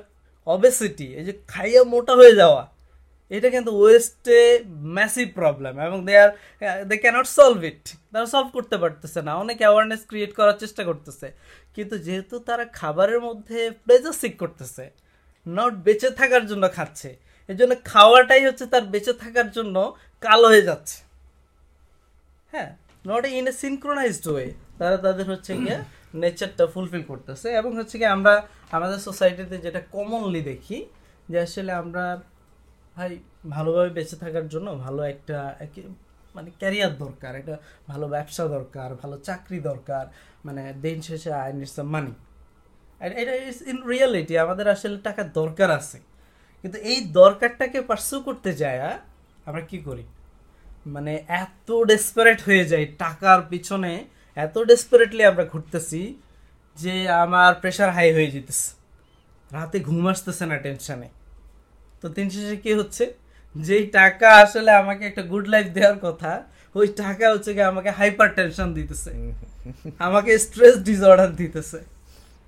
অবেসিটি এই যে খাইয়ে মোটা হয়ে যাওয়া, এটা কিন্তু ওয়েস্টে ম্যাসিভ প্রবলেম এবং they are they can't solve it তারা সলভ করতে পারতেছে না, অনেক অ্যাওয়ারনেস ক্রিয়েট করার চেষ্টা করতেছে। কিন্তু যেহেতু তারা খাবারের মধ্যে প্লেজার সিক করতেছে নট বেঁচে থাকার জন্য খাচ্ছে এই জন্য খাওয়াটাই হচ্ছে তার বেঁচে থাকার জন্য কালো হয়ে যাচ্ছে। হ্যাঁ not in a synchronized way তারা তাদের হচ্ছে গিয়ে নেচারটা ফুলফিল করতেছে এবং হচ্ছে কি আমরা আমাদের সোসাইটিতে যেটা কমনলি দেখি যে আসলে আমরা ভাই ভালোভাবে বেঁচে থাকার জন্য ভালো একটা মানে ক্যারিয়ার দরকার, একটা ভালো ব্যবসা দরকার, ভালো চাকরি দরকার মানে দিন শেষে আই নিডস মানি এটা ইন রিয়েলিটি আমাদের আসলে টাকার দরকার আছে। কিন্তু এই দরকারটাকে পার্সু করতে যায় আমরা কি করি? মানে এত ডেসপারেট হয়ে যায় টাকার পিছনে এত ডেসপারেটলি আমরা ঘুরতেছি যে আমার প্রেশার হাই হয়ে যেতেছে। রাতে ঘুম আসতেছে না টেনশানে তো দিন শেষে কী হচ্ছে? যেই টাকা আসলে আমাকে একটা গুড লাইফ দেওয়ার কথা ওই টাকা হচ্ছে কি আমাকে হাইপার টেনশন দিতেছে। আমাকে স্ট্রেস ডিসঅর্ডার দিতেছে।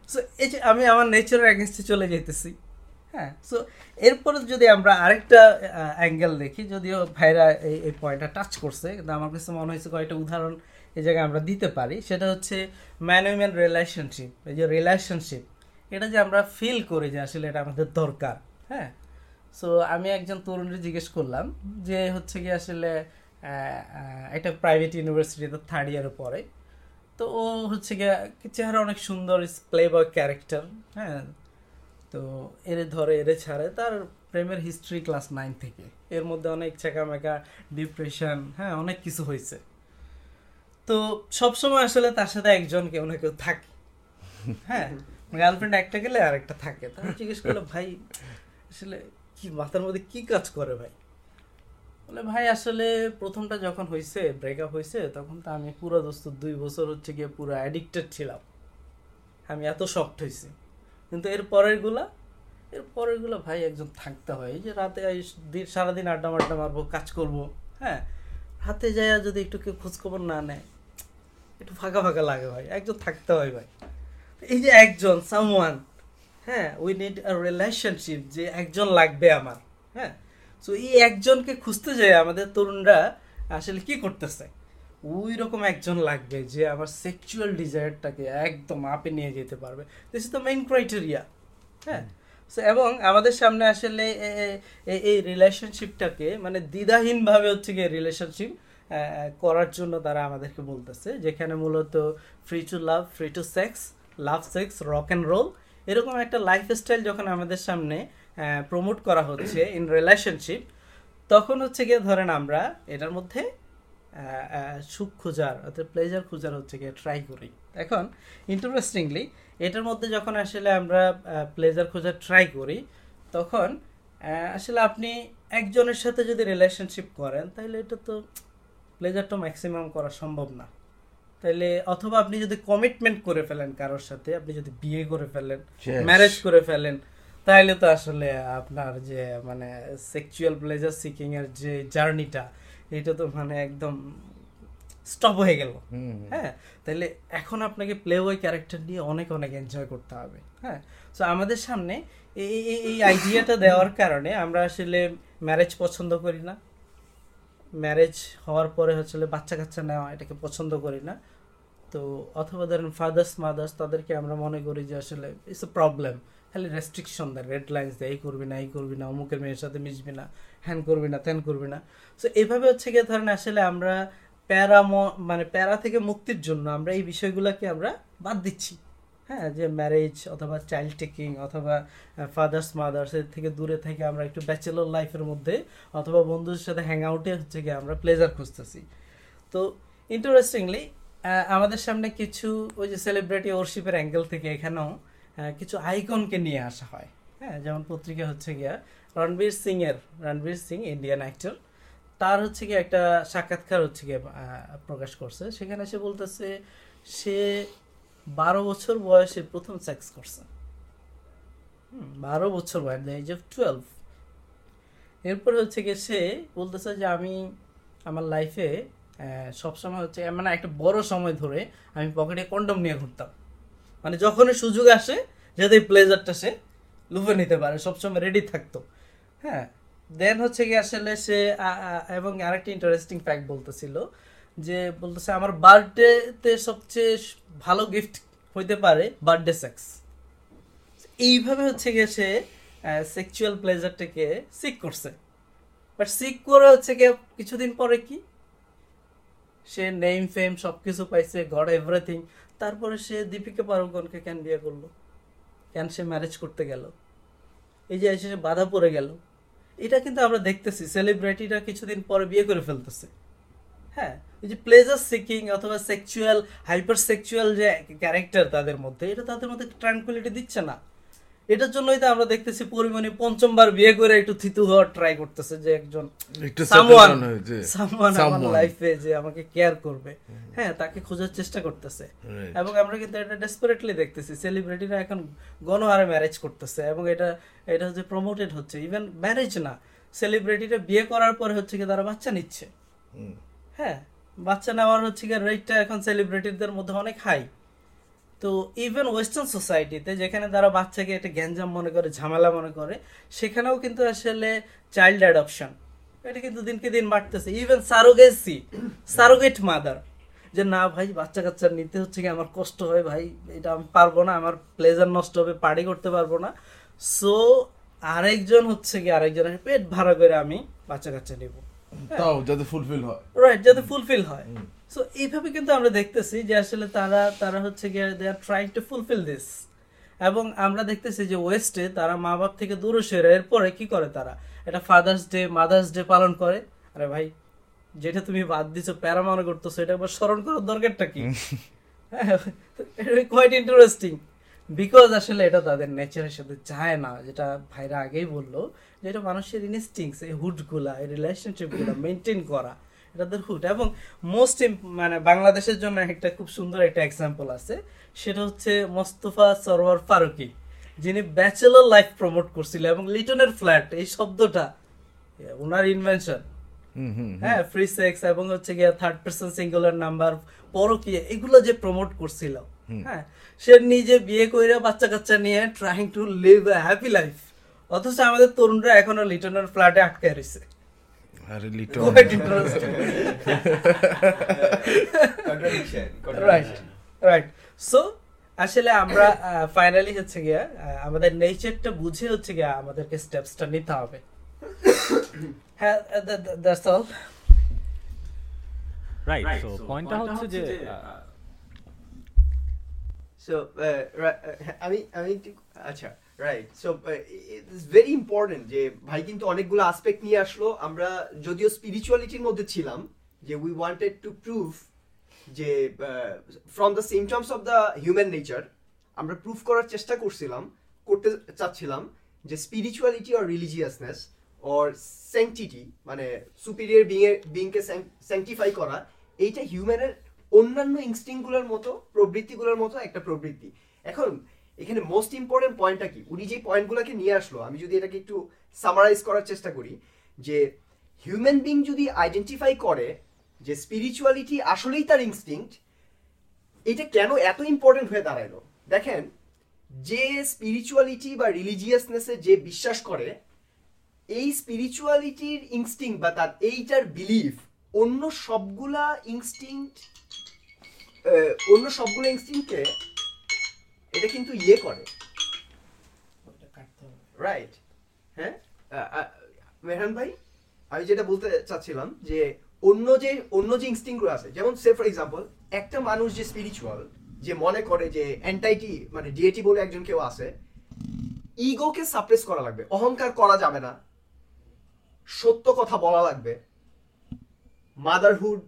সো এই যে আমি আমার নেচারের অ্যাগেনস্টে চলে যেতেছি হ্যাঁ সো এরপরে যদি আমরা আরেকটা অ্যাঙ্গেল দেখি, যদিও ভাইরা এই এই পয়েন্টটা টাচ করছে, কিন্তু আমার কাছে মনে হয়েছে কয়েকটা উদাহরণ এই জায়গায় আমরা দিতে পারি। সেটা হচ্ছে ম্যান উইম্যান রিলেশনশিপ এই যে রিলেশনশিপ এটা যে আমরা ফিল করি যে আসলে এটা আমাদের দরকার হ্যাঁ? সো আমি একজন তরুণীর জিজ্ঞেস করলাম যে হচ্ছে কি আসলে একটা প্রাইভেট ইউনিভার্সিটিতে থার্ড ইয়ারে পড়ে। তো ও হচ্ছে গিয়ে, চেহারা অনেক সুন্দর প্লে বয় ক্যারেক্টার হ্যাঁ? তো এরে ধরে এরে ছাড়ে। তার প্রেমের হিস্ট্রি ক্লাস নাইন থেকে। এর মধ্যে অনেক চেকামেকা ডিপ্রেশন হ্যাঁ অনেক কিছু হয়েছে। তো সবসময় আসলে তার সাথে একজন কেউ না কেউ থাকে। হ্যাঁ গার্লফ্রেন্ড একটা গেলে আর একটা থাকে। তো জিজ্ঞেস করলাম, ভাই, আসলে কি মাথার মধ্যে কি কাজ করে ভাই? বলে, ভাই, আসলে প্রথমটা যখন হয়েছে ব্রেকআপ হয়েছে তখন তো আমি পুরো দোস্ত দুই বছর হচ্ছে গিয়ে পুরো অ্যাডিক্টেড ছিলাম। আমি এত শক্ট হয়েছি কিন্তু এর পরেরগুলা, এর পরেরগুলো ভাই একজন থাকতে হয়। এই যে রাতে সারাদিন আড্ডা মাড্ডা মারবো, কাজ করব হ্যাঁ? হাতে যায় যদি একটু কেউ খোঁজখবর না নেয়, একটু ফাঁকা ফাঁকা লাগে ভাই, একজন থাকতে হয় ভাই। এই যে একজন সামওয়ান হ্যাঁ? উই নিড আ রিলেশনশিপ যে একজন লাগবে আমার হ্যাঁ? সো এই একজনকে খুঁজতে যায় আমাদের তরুণরা আসলে কি করতেছে? ওই রকম একজন লাগবে যে আমার সেক্সুয়াল ডিজায়ারটাকে একদম আপে নিয়ে যেতে পারবে। This is the main criteria হ্যাঁ? এবং আমাদের সামনে আসলে এই রিলেশনশিপটাকে মানে দ্বিধাহীনভাবে হচ্ছে গিয়ে রিলেশনশিপ করার জন্য তারা আমাদেরকে বলতেছে যেখানে মূলত free to love free to sex love sex rock and roll এরকম একটা লাইফস্টাইল যখন আমাদের সামনে প্রমোট করা হচ্ছে ইন রিলেশনশিপ তখন হচ্ছে গিয়ে ধরেন আমরা এটার মধ্যে সুখ খোঁজার অর্থাৎ প্লেজার খোঁজার হচ্ছে গিয়ে ট্রাই করি। এখন ইন্টারেস্টিংলি এটার মধ্যে যখন আসলে আমরা প্লেজার খোঁজার ট্রাই করি তখন আসলে আপনি একজনের সাথে যদি রিলেশনশিপ করেন তাহলে এটা তো প্লেজারটা ম্যাক্সিমাম করা সম্ভব না। তাইলে অথবা আপনি যদি কমিটমেন্ট করে ফেলেন কারোর সাথে আপনি যদি বিয়ে করে ফেলেন ম্যারেজ করে ফেলেন তাহলে তো আসলে আপনার যে মানে সেক্সুয়াল প্লেজার সিকিং এর যে জার্নিটা এটা তো মানে একদম স্টপ হয়ে গেল। হ্যাঁ? তাহলে এখন আপনাকে প্লে বয় ক্যারেক্টার নিয়ে অনেক অনেক এনজয় করতে হবে হ্যাঁ? সো আমাদের সামনে এই এই- এই আইডিয়াটা দেওয়ার কারণে আমরা আসলে ম্যারেজ পছন্দ করি না। ম্যারেজ হওয়ার পরে হচ্ছে বাচ্চা কাচ্চা নেওয়া এটাকে পছন্দ করি না। তো অথবা ধরেন ফাদার্স মাদার্স তাদেরকে আমরা মনে করি যে আসলে ইটস এ প্রবলেম খালি রেস্ট্রিকশন দেয় রেড লাইন্স দেয় এই করবি না এই করবি না অমুকের মেয়ের সাথে মিশবি না। হ্যান করবি না, ত্যান করবি না। সো এইভাবে হচ্ছে গিয়ে ধরেন আসলে আমরা প্যারা মানে প্যারা থেকে মুক্তির জন্য আমরা এই বিষয়গুলোকে আমরা বাদ দিচ্ছি। হ্যাঁ যে ম্যারেজ অথবা চাইল্ড টেকিং অথবা ফাদার্স মাদার্স এর থেকে দূরে থেকে আমরা একটু ব্যাচেলর লাইফের মধ্যে অথবা বন্ধুদের সাথে হ্যাং আউটে হচ্ছে গিয়ে আমরা প্লেজার খুঁজতেছি। তো ইন্টারেস্টিংলি আমাদের সামনে কিছু ওই যে সেলিব্রিটি ওরশিপের অ্যাঙ্গেল থেকে এখানেও কিছু আইকনকে নিয়ে আসা হয়। হ্যাঁ যেমন পত্রিকা হচ্ছে গিয়া রণবীর সিং এর রণবীর সিং ইন্ডিয়ান অ্যাক্টর তার হচ্ছে কি একটা সাক্ষাৎকার হচ্ছে আহ, প্রকাশ করছে। সেখানে সে বলতেছে সে বারো বছর বয়সে প্রথম সেক্স করছে। বারো বছর বয়স দ্য এজ অফ টুয়েলভ এরপর হচ্ছে গিয়ে সে বলতেছে যে আমি আমার লাইফে সবসময় হচ্ছে মানে একটা বড় সময় ধরে আমি পকেটে কন্ডম নিয়ে ঘুরতাম। মানে যখনই সুযোগ আসে যাতে প্লেজারটা সে লুফে নিতে পারে সবসময় রেডি থাকতো। হ্যাঁ দেন হচ্ছে কি আসলে সে এবং আরেকটা ইন্টারেস্টিং ফ্যাক্ট বলতেছিল, যে বলতেছে আমার বার্থডেতে সবচেয়ে ভালো গিফট হইতে পারে বার্থডে সেক্স এইভাবে হচ্ছে গিয়ে সে সেক্সুয়াল প্লেজারটাকে সিক করছে। বাট সিক করে হচ্ছে কি কিছুদিন পরে কি? সে নেম ফেম সব কিছু পাইছে গড এভরিথিং তারপরে সে দীপিকা পাড়ুকোনকে কেন বিয়ে করল? কেন সে ম্যারেজ করতে গেল? এই যে এসে সে বাধা পড়ে গেল। এটা কিন্তু আমরা দেখতেছি সেলিব্রিটিরা কিছুদিন পরে বিয়ে করে ফেলতেছে। হ্যাঁ ওই যে প্লেজার সিকিং অথবা সেক্সুয়াল হাইপার সেক্সুয়াল যে ক্যারেক্টার তাদের মধ্যে, এটা তাদের মধ্যে ট্রাঙ্কুইলিটি দিচ্ছে না। এটার জন্যই তো আমরা দেখতেছি পরিমণি পঞ্চমবার বিয়ে করে একটু থিতু হওয়ার ট্রাই করতেছে যে একজন একটু সামওয়ান। সামওয়ান আমার লাইফে যে আমাকে কেয়ার করবে। হ্যাঁ তাকে খোঁজার চেষ্টা করতেছে। এবং আমরা কিন্তু এটা ডেসপারেটলি দেখতেছি। সেলিব্রিটিরা এখন গণহারে ম্যারেজ করতেছে এবং এটা এটা হচ্ছে প্রমোটেড হচ্ছে। ইভেন ম্যারেজ না সেলিব্রিটিরা বিয়ে করার পরে হচ্ছে কি তারা বাচ্চা নিচ্ছে। হ্যাঁ বাচ্চা নেওয়ার হচ্ছে কি রেটটা এখন সেলিব্রিটিদের মধ্যে অনেক হাই তো ইভেন ওয়েস্টার্ন সোসাইটিতে যেখানে তারা বাচ্চাকে একটা গ্যাঞ্জাম মনে করে ঝামেলা মনে করে সেখানেও কিন্তু আসলে চাইল্ড অ্যাডপশন এটা কিন্তু দিনকে দিন বাড়তেছে। ইভেন সারোগেসি সারোগেট মাদার যে না ভাই বাচ্চা কাচ্চা নিতে হচ্ছে কি আমার কষ্ট হয় ভাই এটা আমি পারব না আমার প্লেজার নষ্ট হবে পার্টি করতে পারব না। সো আরেকজন হচ্ছে কি আরেকজনের পেট ভাড়া করে আমি বাচ্চা কাচ্চা নেব। তাও যাতে ফুলফিল হয়। রাইট যাতে ফুলফিল হয়। সো এইভাবে কিন্তু আমরা দেখতেছি যে আসলে তারা তারা হচ্ছে গিয়ে they are trying to fulfil this এবং আমরা দেখতেছি যে ওয়েস্টে তারা মা বাপ থেকে দূরে সরে এরপরে কি করে তারা? এটা ফাদার্স ডে মাদার্স ডে পালন করে। আরে ভাই যেটা তুমি বাদ দিছো প্যারা মনে করতেছো এটা একবার স্মরণ করার দরকারটা কি? হ্যাঁ কোয়াইট ইন্টারেস্টিং বিকজ আসলে এটা তাদের নেচারের সাথে যায় না যেটা ভাইরা আগেই বলল যে এটা মানুষের ইনস্টিংস এই হুডগুলা এই রিলেশনশিপগুলো মেনটেন করা। এটা এবং মোস্ট মানে বাংলাদেশের জন্য একটা খুব সুন্দর একটা এক্সাম্পল আছে। সেটা হচ্ছে মোস্তফা সরওয়ার ফারুকি যিনি ব্যাচেলর লাইফ প্রমোট করছিল এবং লিটনের ফ্ল্যাট এই শব্দটা ওনার ইনভেনশন হ্যাঁ ফ্রি সেক্স এবং হচ্ছে গিয়ে থার্ড পার্সন সিঙ্গুলার নাম্বার পরকীয় এগুলো যে প্রমোট করছিল। হ্যাঁ সে নিজে বিয়ে করে বাচ্চা কাচ্চা নিয়ে trying to live happy life অথচ আমাদের তরুণরা এখনও লিটনের ফ্ল্যাটে আটকে রয়েছে আরে Liton Quite interesting. Contradiction, right right so আসলে আমরা ফাইনালি হচ্ছে গিয়া আমাদের নেচারটা বুঝে হচ্ছে গিয়া আমাদেরকে স্টেপসটা নিতে হবে। হ্যাঁ দ্যাটস অল রাইট সো পয়েন্টটা হচ্ছে যে সো আমি আমি আচ্ছা right so it's very important যে ভাই কিন্তু অনেকগুলো আসপেক্ট নিয়ে আসলো। আমরা যদিও স্পিরিচুয়ালিটির মধ্যে ছিলাম, যে উই ওয়ান্টেড টু প্রুভ যে from the symptoms of the human nature আমরা প্রুভ করার চেষ্টা করছিলাম, করতে চাচ্ছিলাম যে spirituality or religiousness or sanctity মানে সুপিরিয়র বিং বিংকে স্যাংটিফাই করা, এইটা হিউম্যানের অন্যান্য ইনস্টিংগুলোর মতো, প্রবৃত্তিগুলোর মতো একটা প্রবৃত্তি। এখন এখানে মোস্ট ইম্পর্টেন্ট পয়েন্টটা কি? উনি যে পয়েন্টগুলোকে নিয়ে আসলো, আমি যদি এটাকে একটু সামারাইজ করার চেষ্টা করি, যে হিউম্যান বিং যদি আইডেন্টিফাই করে যে স্পিরিচুয়ালিটি আসলেই তার ইনস্টিংক্ট এটা কেন এত ইম্পর্টেন্ট হয়ে দাঁড়াল? দেখেন, যে স্পিরিচুয়ালিটি বা রিলিজিয়াসনেসে যে বিশ্বাস করে, এই স্পিরিচুয়ালিটির ইনস্টিং বা তার এইটার বিলিফ অন্য সবগুলা ইনস্টিংক্ট অন্য সবগুলো ইনস্টিংকে এটা কিন্তু ইয়ে করে। রাইট হ্যাঁ? মেহরান ভাই আমি যেটা বলতে চাচ্ছিলাম যে অন্য যে অন্য যে ইনস্টিংগুলো আছে যেমন সে ফর এক্সাম্পল একটা মানুষ যে স্পিরিচুয়াল যে মনে করে যে অ্যান্টাইটি মানে ডিএটি বলে একজন কেউ আছে ইগোকে সাপ্রেস করা লাগবে অহংকার করা যাবে না সত্য কথা বলা লাগবে মাদারহুড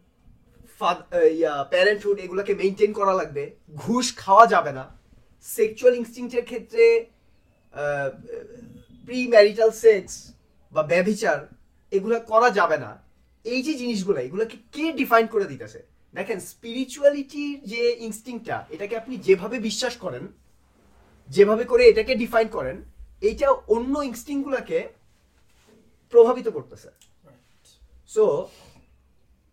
ইয়া প্যারেন্টহুড এগুলোকে মেনটেন করা লাগবে ঘুষ খাওয়া যাবে না সেক্সুয়াল ইনস্টিংক্টের ক্ষেত্রে প্রি ম্যারিটাল সেক্স বা ব্যভিচার এগুলো করা যাবে না। এই যে জিনিসগুলো এগুলোকে কে ডিফাইন করে দিতেছে? দেখেন স্পিরিচুয়ালিটির যে ইনস্টিংটা এটাকে আপনি যেভাবে বিশ্বাস করেন যেভাবে করে এটাকে ডিফাইন করেন এইটা অন্য ইনস্টিংগুলোকে প্রভাবিত করতেছে। সো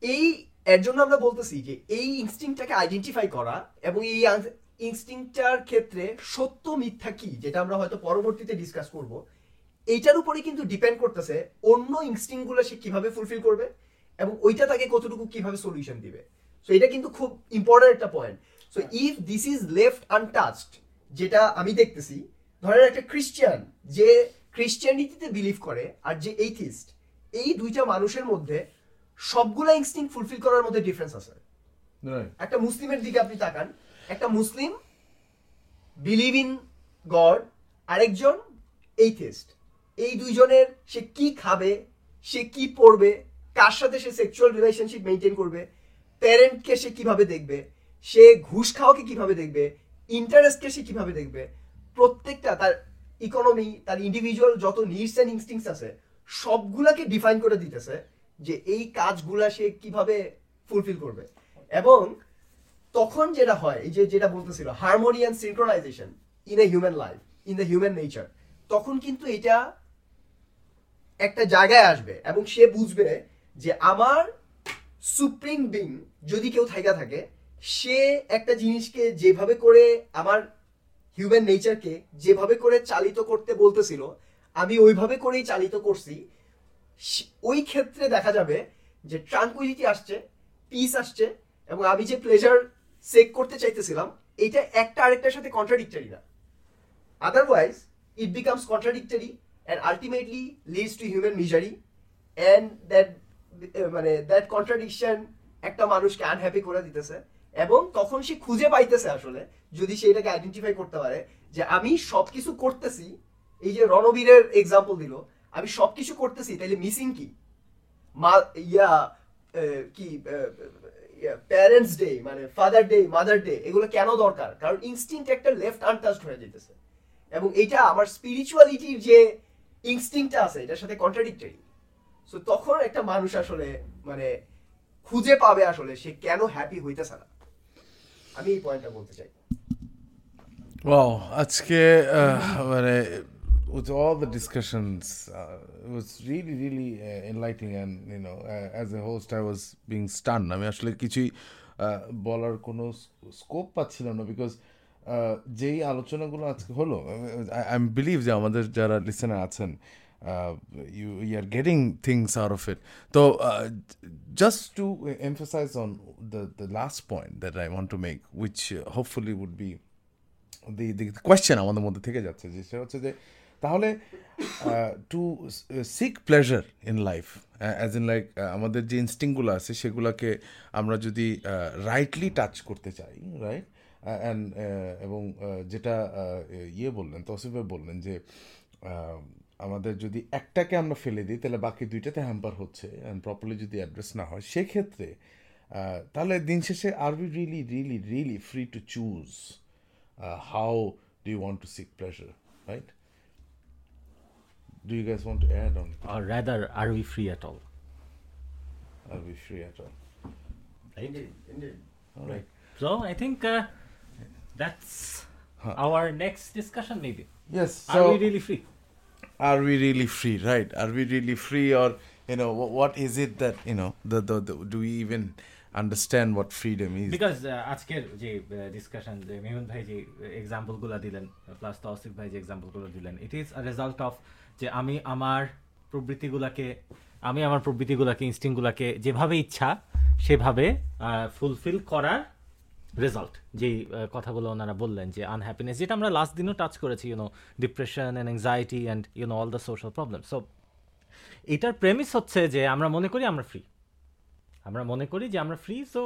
এই এর জন্য আমরা বলতেছি যে এই ইনস্টিংটাকে আইডেন্টিফাই করা এবং এই ইনস্টিংটার ক্ষেত্রে সত্য মিথ্যা কি যেটা আমরা হয়তো পরবর্তীতে ডিসকাস করব এইটার উপরে কিন্তু ডিপেন্ড করতেছে অন্য ইনস্টিংগুলো সে কীভাবে ফুলফিল করবে এবং ওইটা তাকে কতটুকু কীভাবে সলিউশন দিবে। সো এটা কিন্তু খুব ইম্পর্টেন্ট একটা point so if this is left untouched যেটা আমি দেখতেছি ধরেন একটা খ্রিস্টিয়ান যে ক্রিশ্চিয়ানিটিতে বিলিভ করে আর যে এইথিস্ট এই দুইটা মানুষের মধ্যে সবগুলা ইনস্টিং ফুলফিল করার মধ্যে ডিফারেন্স আছে। একটা মুসলিমের দিকে আপনি তাকান একটা মুসলিম বিলিভ ইন গড আরেকজন এইথেস্ট এই দুইজনের সে কি খাবে, সে কি পড়বে, কার সাথে সে সেক্সুয়াল রিলেশনশিপ মেনটেন করবে প্যারেন্টকে সে কীভাবে দেখবে, সে ঘুষ খাওয়াকে কীভাবে দেখবে ইন্টারেস্টকে সে কীভাবে দেখবে, প্রত্যেকটা তার ইকোনমি তার ইন্ডিভিজুয়াল যত নিডস অ্যান্ড ইনস্টিংস আছে, সবগুলাকে ডিফাইন করে দিতেছে যে এই কাজগুলা সে কীভাবে ফুলফিল করবে। এবং তখন যেটা হয়, এই যে যেটা বলতেছিল harmony and synchronization in a human life in the human nature তখন কিন্তু এটা একটা জায়গায় আসবে এবং সে বুঝবে যে আমার সুপ্রিম বিং যদি কেউ থাইকা থাকে, সে একটা জিনিসকে যেভাবে করে আমার হিউম্যান নেচারকে যেভাবে করে চালিত করতে বলতেছিল, আমি ওইভাবে করেই চালিত করছি ওই ক্ষেত্রে দেখা যাবে যে ট্রাঙ্কুইলিটি আসছে পিস আসছে, এবং আমি যে প্লেজার সেক করতে চাইতেছিলাম এটা একটা আরেকটার সাথে কন্ট্রাডিক্টারি না। Otherwise it becomes contradictory and ultimately leads to human misery and uh, মানে দ্যাট contradiction একটা মানুষকে আনহ্যাপি করে দিতেছে এবং তখন সে খুঁজে পাইতেছে আসলে যদি সে এটাকে আইডেন্টিফাই করতে পারে যে আমি সব কিছু করতেছি এই যে রণবীরের এক্সাম্পল দিল আমি সব কিছু করতেছি তাহলে মিসিং কি? মা ইয়া কি প্যারেন্টস ডে মানে ফাদার ডে মাদার ডে এগুলো কেন দরকার? কারণ ইনস্টিংক্ট একটা লেফট আনটাচড হয়ে যেতেছে এবং এটা আমার স্পিরিচুয়ালিটির যে ইনস্টিংটা আছে এটার সাথে কন্ট্রাডিক্টরি সো তখন একটা মানুষ আসলে মানে খুঁজে পাবে আসলে সে কেন হ্যাপি হইতেছে না। আমি এই পয়েন্টটা বলতে চাই। Wow, আজকে মানে with all the discussions, uh, it was really, really uh, enlightening, and you know, uh, as a host, I was being stunned. আমি আসলে কিছুই uh, বলার কোনো স্কোপ পাচ্ছিলাম না বিকজ যেই আলোচনাগুলো আজকে হলো আই বিলিভ যে আমাদের যারা লিসেনার আছেন you you are getting things out of it তো just to emphasize on the the last point that I want to make which hopefully would be the question আমাদের মধ্যে থেকে যাচ্ছে যে সেটা হচ্ছে যে তাহলে to seek pleasure in life as in like আমাদের যে ইনস্টিংগুলো আছে সেগুলোকে আমরা যদি রাইটলি টাচ করতে চাই রাইট অ্যান্ড এবং uh, যেটা uh, ইয়ে বললেন তসিফ বললেন যে uh, আমাদের যদি একটাকে আমরা ফেলে দিই তাহলে বাকি দুইটাতে হ্যাম্পার হচ্ছে অ্যান্ড প্রপারলি যদি অ্যাড্রেস না হয় সেক্ষেত্রে uh, তাহলে দিন শেষে are we really really really free to choose how do you want to seek pleasure, right? Do you guys want to add on? or rather are we free at all Are we free at all? right All right. so i think uh, that's our next discussion maybe Yes. are So, we really free are we really free, right? Are we really free, or you know, what, what is it that you know? The, the the do we even understand what freedom is? Because আজকের যে ডিসকাশন যে মেহুন ভাই যে এক্সাম্পলগুলো দিলেন প্লাস তৌসিফ ভাই যে এক্সাম্পলগুলো দিলেন it is a result of যে আমি আমার প্রবৃত্তিগুলোকে, আমি আমার প্রবৃত্তিগুলোকে ইনস্টিংগুলোকে যেভাবে ইচ্ছা, সেভাবে ফুলফিল করার রেজাল্ট যেই কথাগুলো ওনারা বললেন যে আনহ্যাপিনেস যেটা আমরা লাস্ট দিনও টাচ করেছি you know depression and anxiety and you know all the social problem so এটার প্রেমিস হচ্ছে যে আমরা মনে করি আমরা ফ্রি আমরা মনে করি যে আমরা ফ্রি সো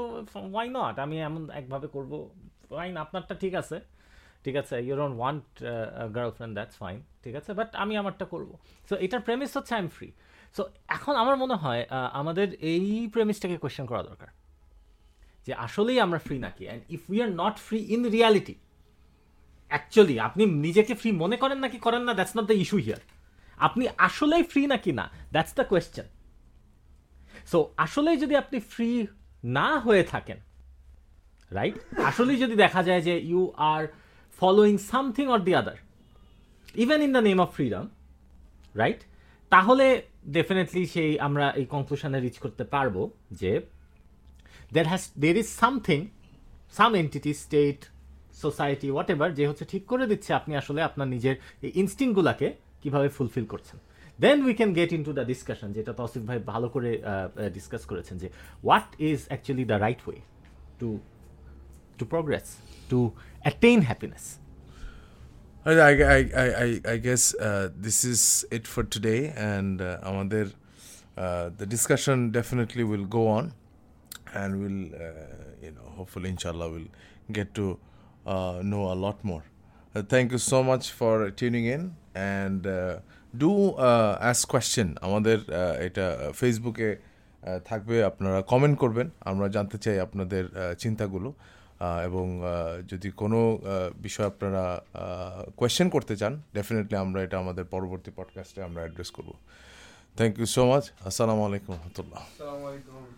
ওয়াই নট আমি এমন একভাবে করব করব ফাইন আপনারটা ঠিক আছে। ঠিক আছে you don't want girlfriend that's fine ঠিক আছে বাট আমি আমারটা করব। সো এটার প্রেমিস হচ্ছে আই এম ফ্রি সো এখন আমার মনে হয় আমাদের এই প্রেমিসটাকে কোয়েশ্চেন করা দরকার। যে আসলেই আমরা ফ্রি নাকি? And if we are not free in reality actually আপনি নিজেকে ফ্রি মনে করেন নাকি করেন না that's not the issue here আপনি আসলেই ফ্রি নাকি না দ্যাটস দ্য কোয়েশ্চেন সো আসলেই যদি আপনি ফ্রি না হয়ে থাকেন রাইট আসলেই যদি দেখা যায় যে you are following something or the other even in the name of freedom right তাহলে ডেফিনেটলি সেই আমরা এই কনক্লুশনে রিচ করতে পারব যে there has there is something some entity state society whatever যে হচ্ছে ঠিক করে দিচ্ছে আপনি আসলে আপনার নিজের এই ইনস্টিংগুলাকে কীভাবে ফুলফিল করছেন। Then we can get into the discussion যেটা তসিফ ভাই ভালো করে ডিসকাস করেছেন যে what is actually the right way to to progress to attain happiness I, I, I, I, guess uh, this is it for today, and uh, আমাদের uh, the discussion definitely will go on, and we'll uh, you know hopefully inshallah we'll get to uh, know a lot more. Uh, thank you so much for tuning in, and uh, do uh, ask question. আমাদের uh, এটা ফেসবুকে থাকবে আপনারা কমেন্ট করবেন আমরা জানতে চাই আপনাদের uh, চিন্তাগুলো এবং যদি কোনো বিষয় আপনারা কোয়েশ্চেন করতে চান ডেফিনেটলি আমরা এটা আমাদের পরবর্তী পডকাস্টে আমরা অ্যাড্রেস করব। থ্যাংক ইউ সো মাচ আসসালামু আলাইকুম রহমতুল্লাহ